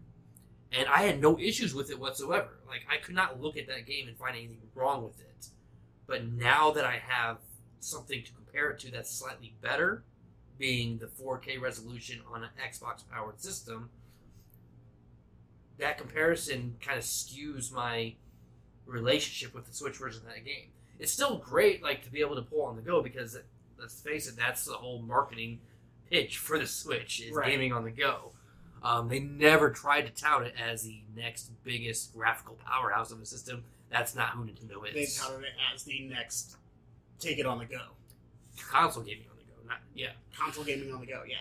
and I had no issues with it whatsoever. Like I could not look at that game and find anything wrong with it. But now that I have something to compare it to that's slightly better, being the 4K resolution on an Xbox powered system, that comparison kind of skews my relationship with the Switch version of that game. It's still great, like to be able to pull on the go because let's face it, that's the whole marketing pitch for the Switch is
Right.
gaming on the go. Um, they never tried to tout it as the next biggest graphical powerhouse of a system. That's not who Nintendo is.
They touted it as the next take it on the go.
Console gaming on the go, not yeah.
Console gaming on the go, yeah.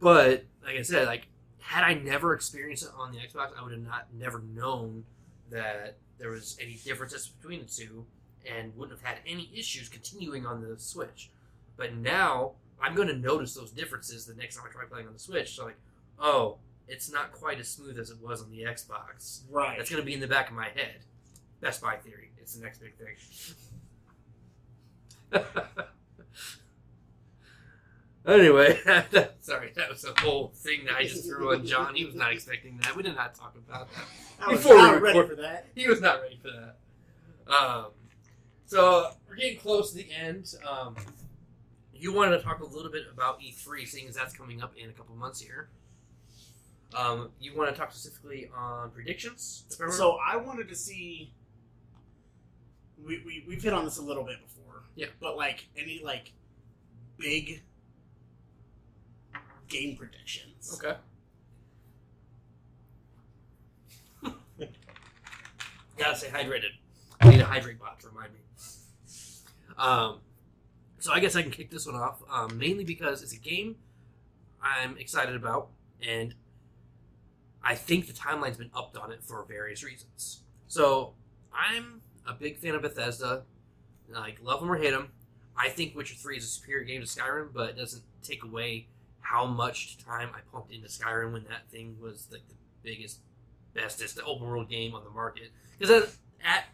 But like I said, like had I never experienced it on the Xbox, I would have not never known that there was any differences between the two, and wouldn't have had any issues continuing on the Switch. But now I'm going to notice those differences the next time I try playing on the Switch. So like, oh, it's not quite as smooth as it was on the Xbox.
Right.
That's going to be in the back of my head. Best Buy theory. It's the next big thing. anyway, sorry, that was a whole thing that I just threw on John. He was not expecting that. We did not talk about that.
I was
Before we
not ready
record-
for that.
He was not ready for that. Um, so we're getting close to the end. Um, you wanted to talk a little bit about E3, seeing as that's coming up in a couple months here. Um, you want to talk specifically on predictions? I?
So I wanted to see. We, we we've hit on this a little bit before.
Yeah.
But like any like big game predictions.
Okay. Gotta stay hydrated. I need a hydrate bot to remind me. Um, so I guess I can kick this one off, um, mainly because it's a game I'm excited about, and I think the timeline's been upped on it for various reasons. So I'm a big fan of Bethesda. Like, love them or hate them. I think Witcher 3 is a superior game to Skyrim, but it doesn't take away how much time I pumped into Skyrim when that thing was like the biggest, bestest open world game on the market. Because at, at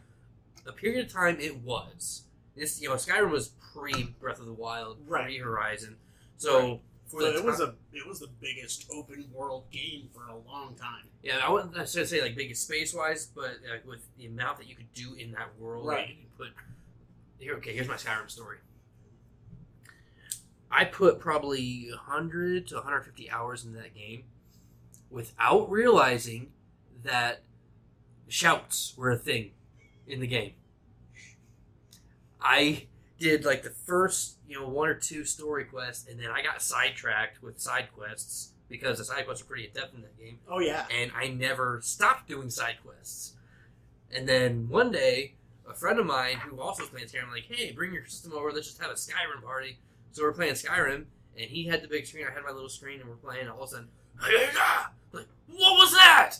a period of time, it was. This you know Skyrim was pre Breath of the Wild,
Right.
pre Horizon. So for
So
the
it was a it was the biggest open world game for a long time.
yeah, I wouldn't necessarily say like biggest space wise, but like with the amount that you could do in that world, like,
Right.
you can put here. Okay, here's my Skyrim story. I put probably 100 to 150 hours into that game without realizing that shouts were a thing in the game. I did like the first, you know, one or two story quests, and then I got sidetracked with side quests because the side quests are pretty in depth in that game
Oh yeah.
and I never stopped doing side quests. And then one day, a friend of mine who also playing Skyrim, like, hey, bring your system over, let's just have a Skyrim party. So we're playing Skyrim, and he had the big screen, I had my little screen, and we're playing, and all of a sudden, like, what was that?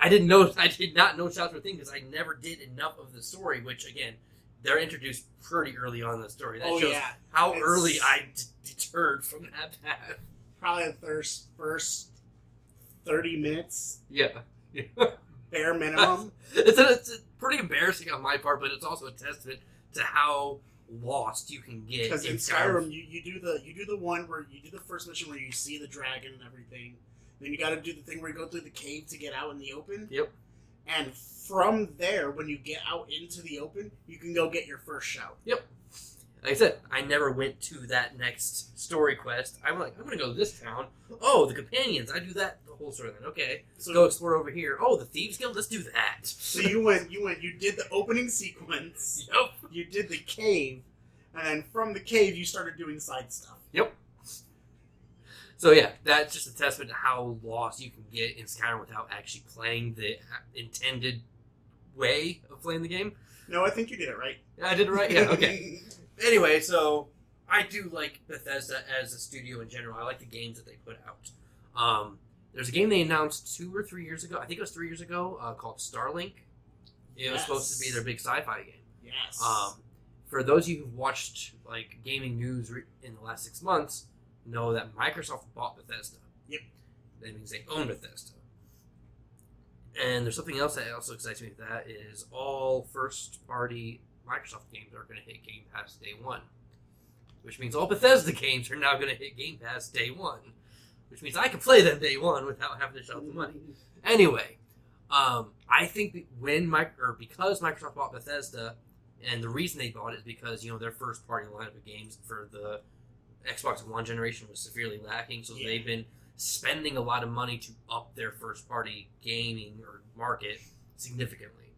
I didn't know, I did not know shouts were a thing because I never did enough of the story, which again, they're introduced pretty early on in the story. That
oh
shows
yeah.
how
It's-
early I d- deterred from that path.
Probably the first first thirty minutes,
Yeah.
bare minimum.
it's, a, it's a pretty embarrassing on my part, but it's also a testament to how lost you can get
Because in Skyrim, you, you do the you do the one where you do the first mission where you see the dragon and everything. Then you got to do the thing where you go through the cave to get out in the open.
Yep.
And from there, when you get out into the open, you can go get your first shout.
Like I said, I never went to that next story quest. I'm like, I'm gonna go to this town. Oh, the companions. I do that the whole story. Then okay,
So,
go explore over here. Oh, the thieves guild. Let's do that.
so you went, you went, you did the opening sequence.
Yep.
You did the cave, and then from the cave, you started doing side stuff. Yep.
So yeah, that's just a testament to how lost you can get in Skyrim without actually playing the intended way of playing the game.
No, I think you did it right.
I did it right. Yeah. Okay. anyway, so I do like Bethesda as a studio in general. I like the games that they put out. Um, there's a game they announced two or three years ago. I think it was three years ago, uh, called Starlink. It was supposed to be their big sci-fi game.
yes.
Um, for those of you who've watched like gaming news re- in the last six months, know that Microsoft bought Bethesda.
Yep.
That means they own Bethesda. And there's something else that also excites me that is all first party Microsoft games are going to hit Game Pass day one. Which means all Bethesda games are now going to hit Game Pass day one. Which means I can play them day one without having to shell out the money. Anyway, um, I think when Mike or because Microsoft bought Bethesda, and the reason they bought it is because you know their first party lineup of games for the Xbox One generation was severely lacking, so
Yeah.
they've been spending a lot of money to up their first party gaming or market significantly.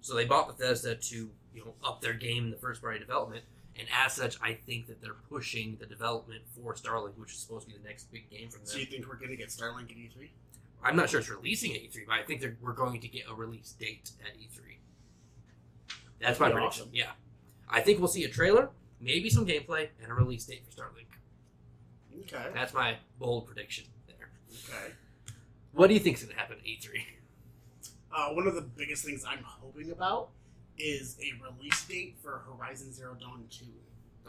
So they bought Bethesda to you know up their game in the first party development, and as such, I think that they're pushing the development for Starlink, which is supposed to be the next big game from them.
So you think we're gonna get Starlink at E E3?
I'm not sure it's releasing at E3, but I think we're going to get a release date at E3. That's my prediction.
awesome.
Yeah, I think we'll see a trailer, maybe some gameplay, and a release date for Starlink.
Okay.
That's my bold prediction there.
Okay.
What do you think is going to happen at E E3?
Uh, one of the biggest things I'm hoping about is a release date for Horizon Zero Dawn 2.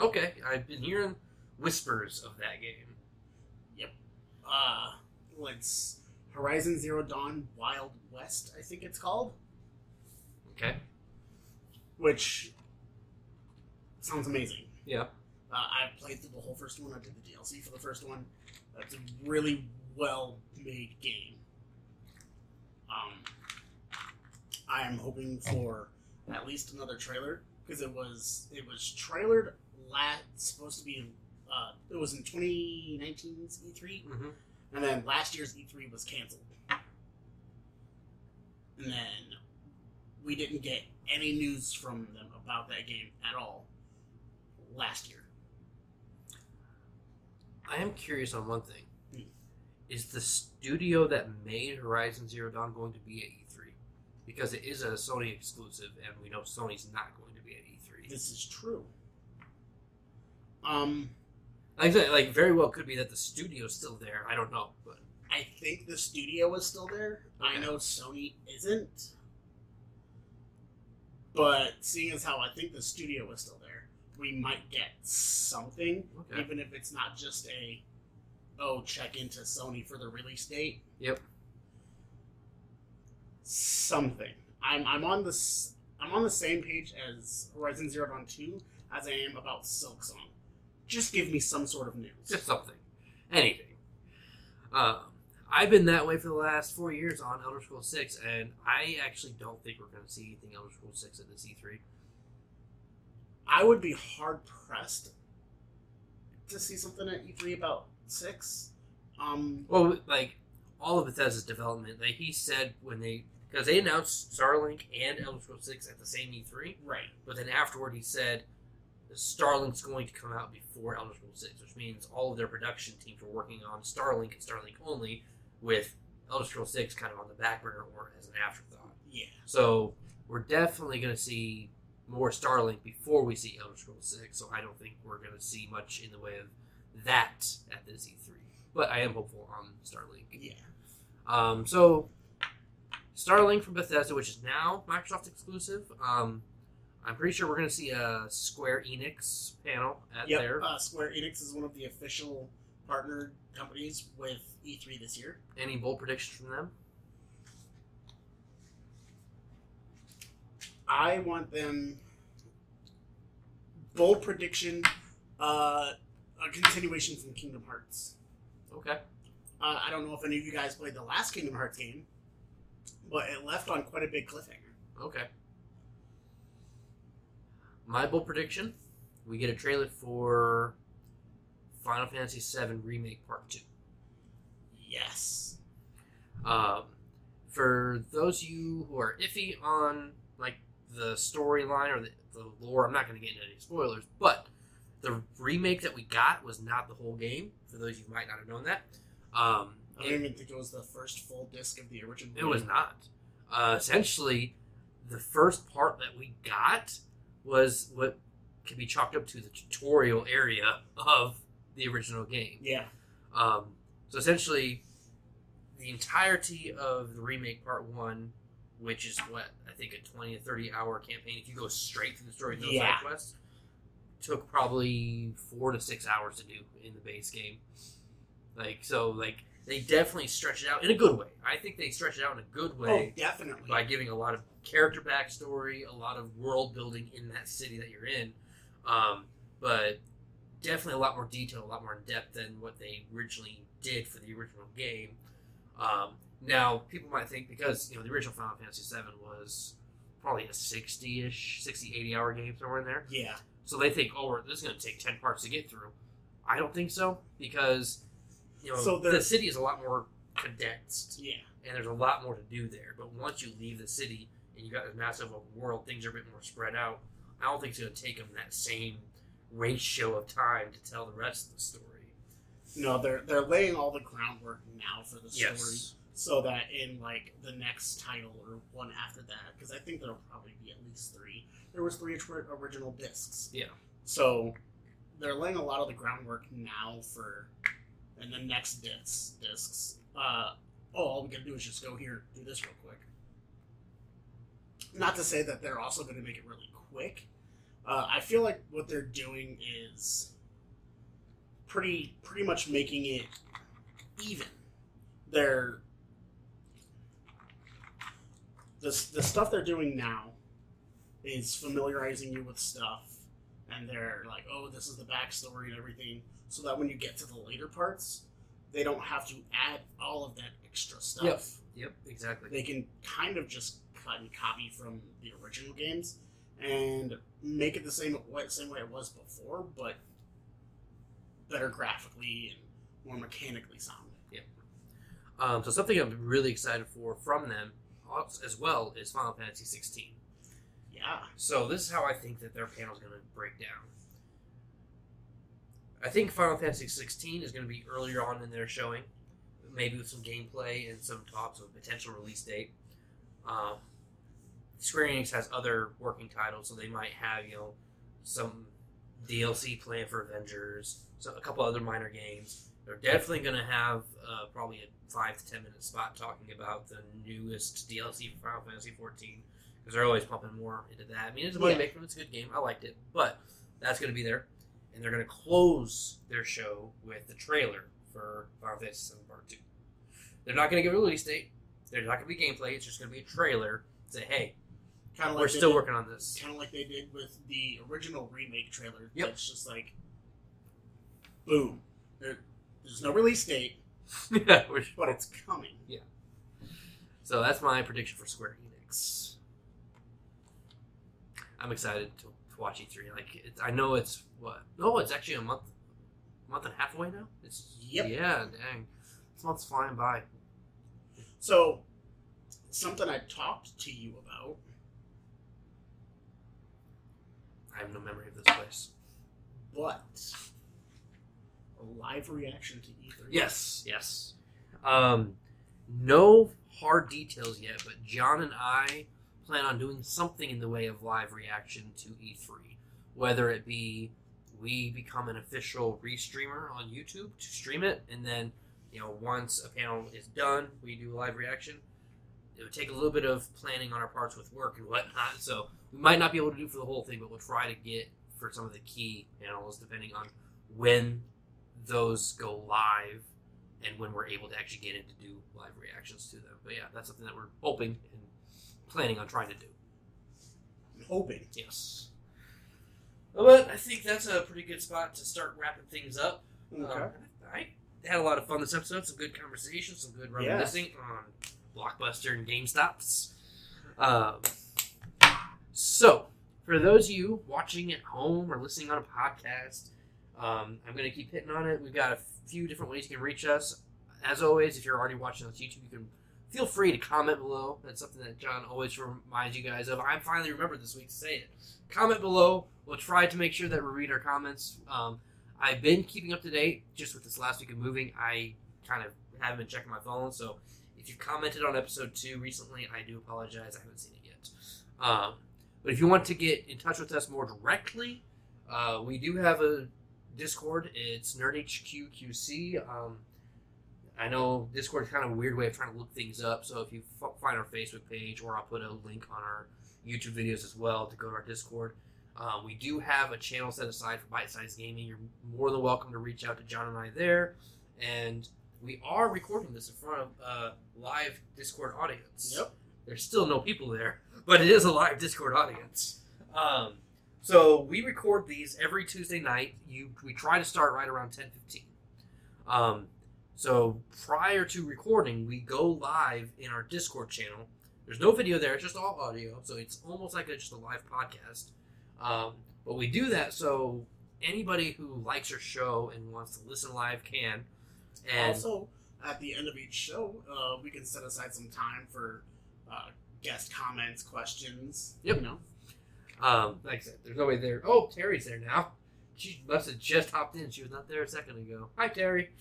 Okay, I've been hearing whispers of that game. Yep.
Uh, it's Horizon Zero Dawn Wild West, I think it's called,
Okay,
which sounds amazing.
yeah,
Uh, I played through the whole first one. I did the DLC for the first one. That's a really well made game. Um, I am hoping for at least another trailer because it was it was trailered last supposed to be uh, it was in 2019's E3
hmm
and then last year's E3 was canceled. And then we didn't get any news from them about that game at all last year.
I am curious on one thing.
Hmm.
Is the studio that made Horizon Zero Dawn going to be at E3? Because it is a Sony exclusive, and we know Sony's not going to be at E E3.
This is true. Um,
Like like very well could be that the studio's still there. I don't know, but
I think the studio is still there. I know Sony isn't. But seeing as how I think the studio is still there, we might get something,
okay.
even if it's not just a oh check into Sony for the release date.
Yep.
Something. I'm I'm on this I'm on the same page as Horizon Zero Dawn 2 as I am about Silksong. Just give me some sort of news.
Just something, anything. Um, I've been that way for the last four years on Elder Scrolls Six, and I actually don't think we're going to see anything Elder Scrolls Six at this E3.
I would be hard pressed to see something at E3 about six. Um,
Well, like all of Bethesda's development, like he said when they because they announced Starlink and Elder Scrolls Six at the same E3,
right.
but then afterward he said Starlink's going to come out before Elder Scrolls Six, which means all of their production teams were working on Starlink and Starlink only, with Elder Scrolls Six kind of on the back burner or as an afterthought.
Yeah.
So we're definitely going to see more Starlink before we see Elder Scrolls Six. So I don't think we're going to see much in the way of that at this E3. But I am hopeful on Starlink.
Yeah.
Um, so Starlink from Bethesda, which is now Microsoft exclusive. Um, I'm pretty sure we're going to see a Square Enix panel at
Yep.
there.
Uh, Square Enix is one of the official partner companies with E3 this year.
Any bold predictions from them?
I want them bold prediction: uh, a continuation from Kingdom Hearts.
Okay.
Uh, I don't know if any of you guys played the last Kingdom Hearts game, but it left on quite a big cliffhanger.
Okay. My bold prediction: we get a trailer for Final Fantasy VII Remake Part Two.
Yes.
Um, for those of you who are iffy on like the storyline or the, the lore, I'm not going to get into any spoilers, but the remake that we got was not the whole game. For those of you who might not have known that, um,
I don't even think it was the first full disc of the original.
It was not. Uh, essentially, the first part that we got was what can be chalked up to the tutorial area of the original game.
Yeah.
Um, so essentially, the entirety of the remake part one, which is what I think a twenty to thirty hour campaign, if you go straight through the story, no
Yeah.
side quests, took probably four to six hours to do in the base game. Like so, like they definitely stretch it out in a good way. I think they stretch it out in a good way
Oh, definitely.
by giving a lot of character backstory, a lot of world building in that city that you're in. Um, but definitely a lot more detail, a lot more in depth than what they originally did for the original game. Um, now, people might think because you know the original Final Fantasy VII was probably a 60-ish, 60, 80 hour game somewhere in there.
yeah.
So they think, oh, this is going to take 10 parts to get through. I don't think so because you know
So
the city is a lot more condensed
Yeah.
and there's a lot more to do there. But once you leave the city and you got this massive open world, things are a bit more spread out. I don't think it's going to take them that same ratio of time to tell the rest of the story.
No, they're they're laying all the groundwork now for the story,
Yes.
so that in like the next title or one after that, because I think there'll probably be at least three. There was three original discs.
Yeah.
So they're laying a lot of the groundwork now for, and the next discs discs. Uh, oh, all we gotta do is just go here, do this real quick. Not to say that they're also going to make it really quick. Uh, I feel like what they're doing is pretty pretty much making it even. They're the the stuff they're doing now is familiarizing you with stuff, and they're like, oh, this is the backstory and everything, so that when you get to the later parts, they don't have to add all of that extra stuff.
Yep. Yep, exactly.
They can kind of just cut and copy from the original games and make it the same way, same way it was before, but better graphically and more mechanically sound.
Um, so something I'm really excited for from them as well is Final Fantasy 16.
Yeah.
So this is how I think that their panel is going to break down. I think Final Fantasy 16 is going to be earlier on in their showing, maybe with some gameplay and some talks of a potential release date. Um, Square Enix has other working titles, so they might have you know some DLC planned for Avengers, so a couple other minor games. They're definitely going to have uh, probably a five to ten minute spot talking about the newest DLC for Final Fantasy 14 because they're always pumping more into that. I mean, it's a money
Yeah.
maker. It's a good game. I liked it, but that's going to be there, and they're going to close their show with the trailer for Final Fantasy VII Part Two. They're not going to give a release date. There's not going to be gameplay. It's just going to be a trailer. Say, hey,
Kind of
we're
they
still
did-
working on this.
Kind of like they did with the original remake trailer.
Yep.
It's just like, boom. There, there's no release date,
Yeah,
but it's coming. Yeah.
So that's my prediction for Square Enix. I'm excited to, to watch E3. Like, it's, I know it's what? No, it's actually a month, month and a half away now. It's
Yep.
Yeah, dang, this month's flying by.
So, something I talked to you about.
I have no memory of this place.
but a live reaction to E3.
Yes, yes. Um, no hard details yet, but John and I plan on doing something in the way of live reaction to E3. Whether it be we become an official restreamer on YouTube to stream it, and then, you know, once a panel is done, we do a live reaction. It would take a little bit of planning on our parts with work and whatnot, so we might not be able to do for the whole thing, but we'll try to get for some of the key panels, depending on when those go live and when we're able to actually get in to do live reactions to them. But yeah, that's something that we're hoping planning on trying to do.
I'm hoping.
Yes. But I think that's a pretty good spot to start wrapping things up.
Okay.
Um, I had a lot of fun this episode. Some good conversation, some good reminiscing on Blockbuster and GameStops. Um, so, for those of you watching at home or listening on a podcast, um, I'm going to keep hitting on it. We've got a few different ways you can reach us. As always, if you're already watching on YouTube, you can feel free to comment below. That's something that John always reminds you guys of. I finally remembered this week to say it. Comment below. We'll try to make sure that we read our comments. Um, I've been keeping up to date just with this last week of moving. I kind of haven't been checking my phone, so if you commented on episode two recently, I do apologize. I haven't seen it yet. Um, but if you want to get in touch with us more directly, uh, we do have a Discord. It's NerdHQQC. Um, I know Discord is kind of a weird way of trying to look things up. So if you f- find our Facebook page, or I'll put a link on our YouTube videos as well to go to our Discord. Um, we do have a channel set aside for Bite Size Gaming. You're more than welcome to reach out to John and I there. And we are recording this in front of a live Discord audience.
Yep.
There's still no people there, but it is a live Discord audience. Um, so we record these every Tuesday night. You we try to start right around ten fifteen. Um, so prior to recording, we go live in our Discord channel. There's no video there; it's just all audio. So it's almost like a, just a live podcast. Um, but we do that so anybody who likes our show and wants to listen live can. And
also, at the end of each show, uh, we can set aside some time for uh, guest comments, questions.
Yep.
You know.
Um, like I said, there's nobody there. Oh, Terry's there now. She must have just hopped in. She was not there a second ago. Hi, Terry.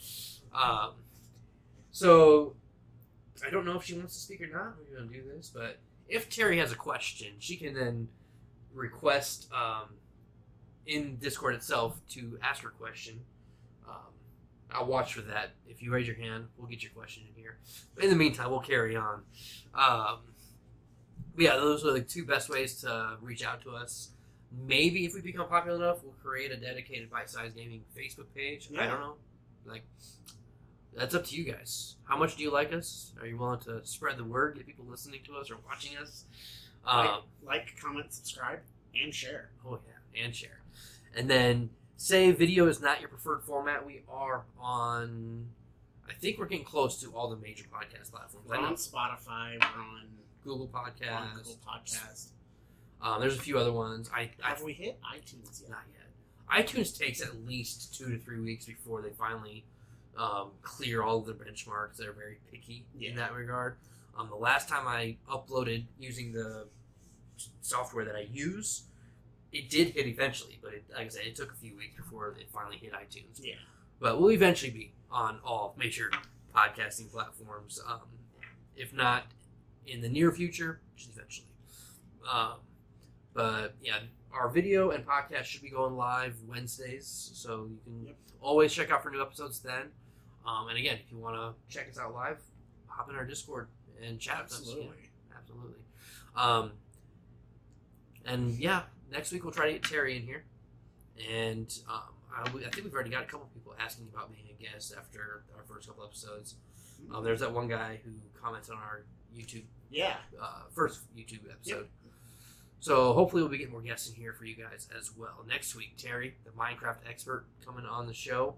Um, so I don't know if she wants to speak or not. We're gonna do this, but if Terry has a question, she can then request um, in Discord itself to ask her question. Um, I'll watch for that. If you raise your hand, we'll get your question in here. But in the meantime, we'll carry on. Um, yeah, those are the two best ways to reach out to us. Maybe if we become popular enough, we'll create a dedicated Bite Size Gaming Facebook page. I don't know. Like, that's up to you guys. How much do you like us? Are you willing to spread the word, get people listening to us or watching us? Um,
like, like, comment, subscribe, and share.
Oh yeah, and share. And then say video is not your preferred format. We are on. I think we're getting close to all the major podcast platforms.
We're on Spotify. We're on,
Google
on
Podcast.
Google Podcast.
Um, there's a few other ones. I, I
Have we hit iTunes yet?
not yet. iTunes takes at least two to three weeks before they finally um, clear all of their benchmarks. They're very picky
Yeah.
in that regard. Um, the last time I uploaded using the software that I use, it did hit eventually, but it, like I said, it took a few weeks before it finally hit iTunes.
Yeah.
But we'll eventually be on all major podcasting platforms. Um, if not in the near future, just eventually. Um, but yeah, our video and podcast should be going live Wednesdays, so you can
Yep.
always check out for new episodes then. Um, and again, if you want to check us out live, hop in our Discord and chat with us.
Absolutely.
Yeah, absolutely. Um, and yeah, next week we'll try to get Terry in here, and um, I, I think we've already got a couple people asking about being a guest after our first couple episodes. Um, there's that one guy who commented on our YouTube
Yeah.
uh, first YouTube episode. So hopefully we'll be getting more guests in here for you guys as well. Next week, Terry, the Minecraft expert, coming on the show.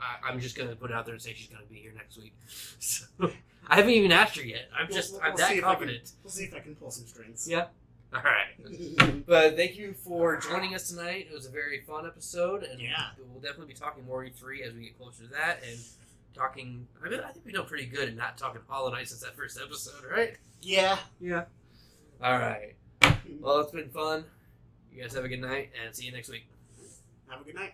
I, I'm just gonna put it out there and say she's gonna be here next week. So, I haven't even asked her yet. I'm
We'll-
just
we'll
I'm
see
that
I can-
confident.
We'll see if I can pull some strings.
Yeah. All right. But thank you for joining us tonight. It was a very fun episode, and
Yeah.
we'll definitely be talking more E3 as we get closer to that, and talking. I mean, I think we done pretty good at not talking Hollow Knight since that first episode, right?
Yeah.
Yeah. All right. Well, it's been fun. You guys have a good night, and see you next week.
Have a good night.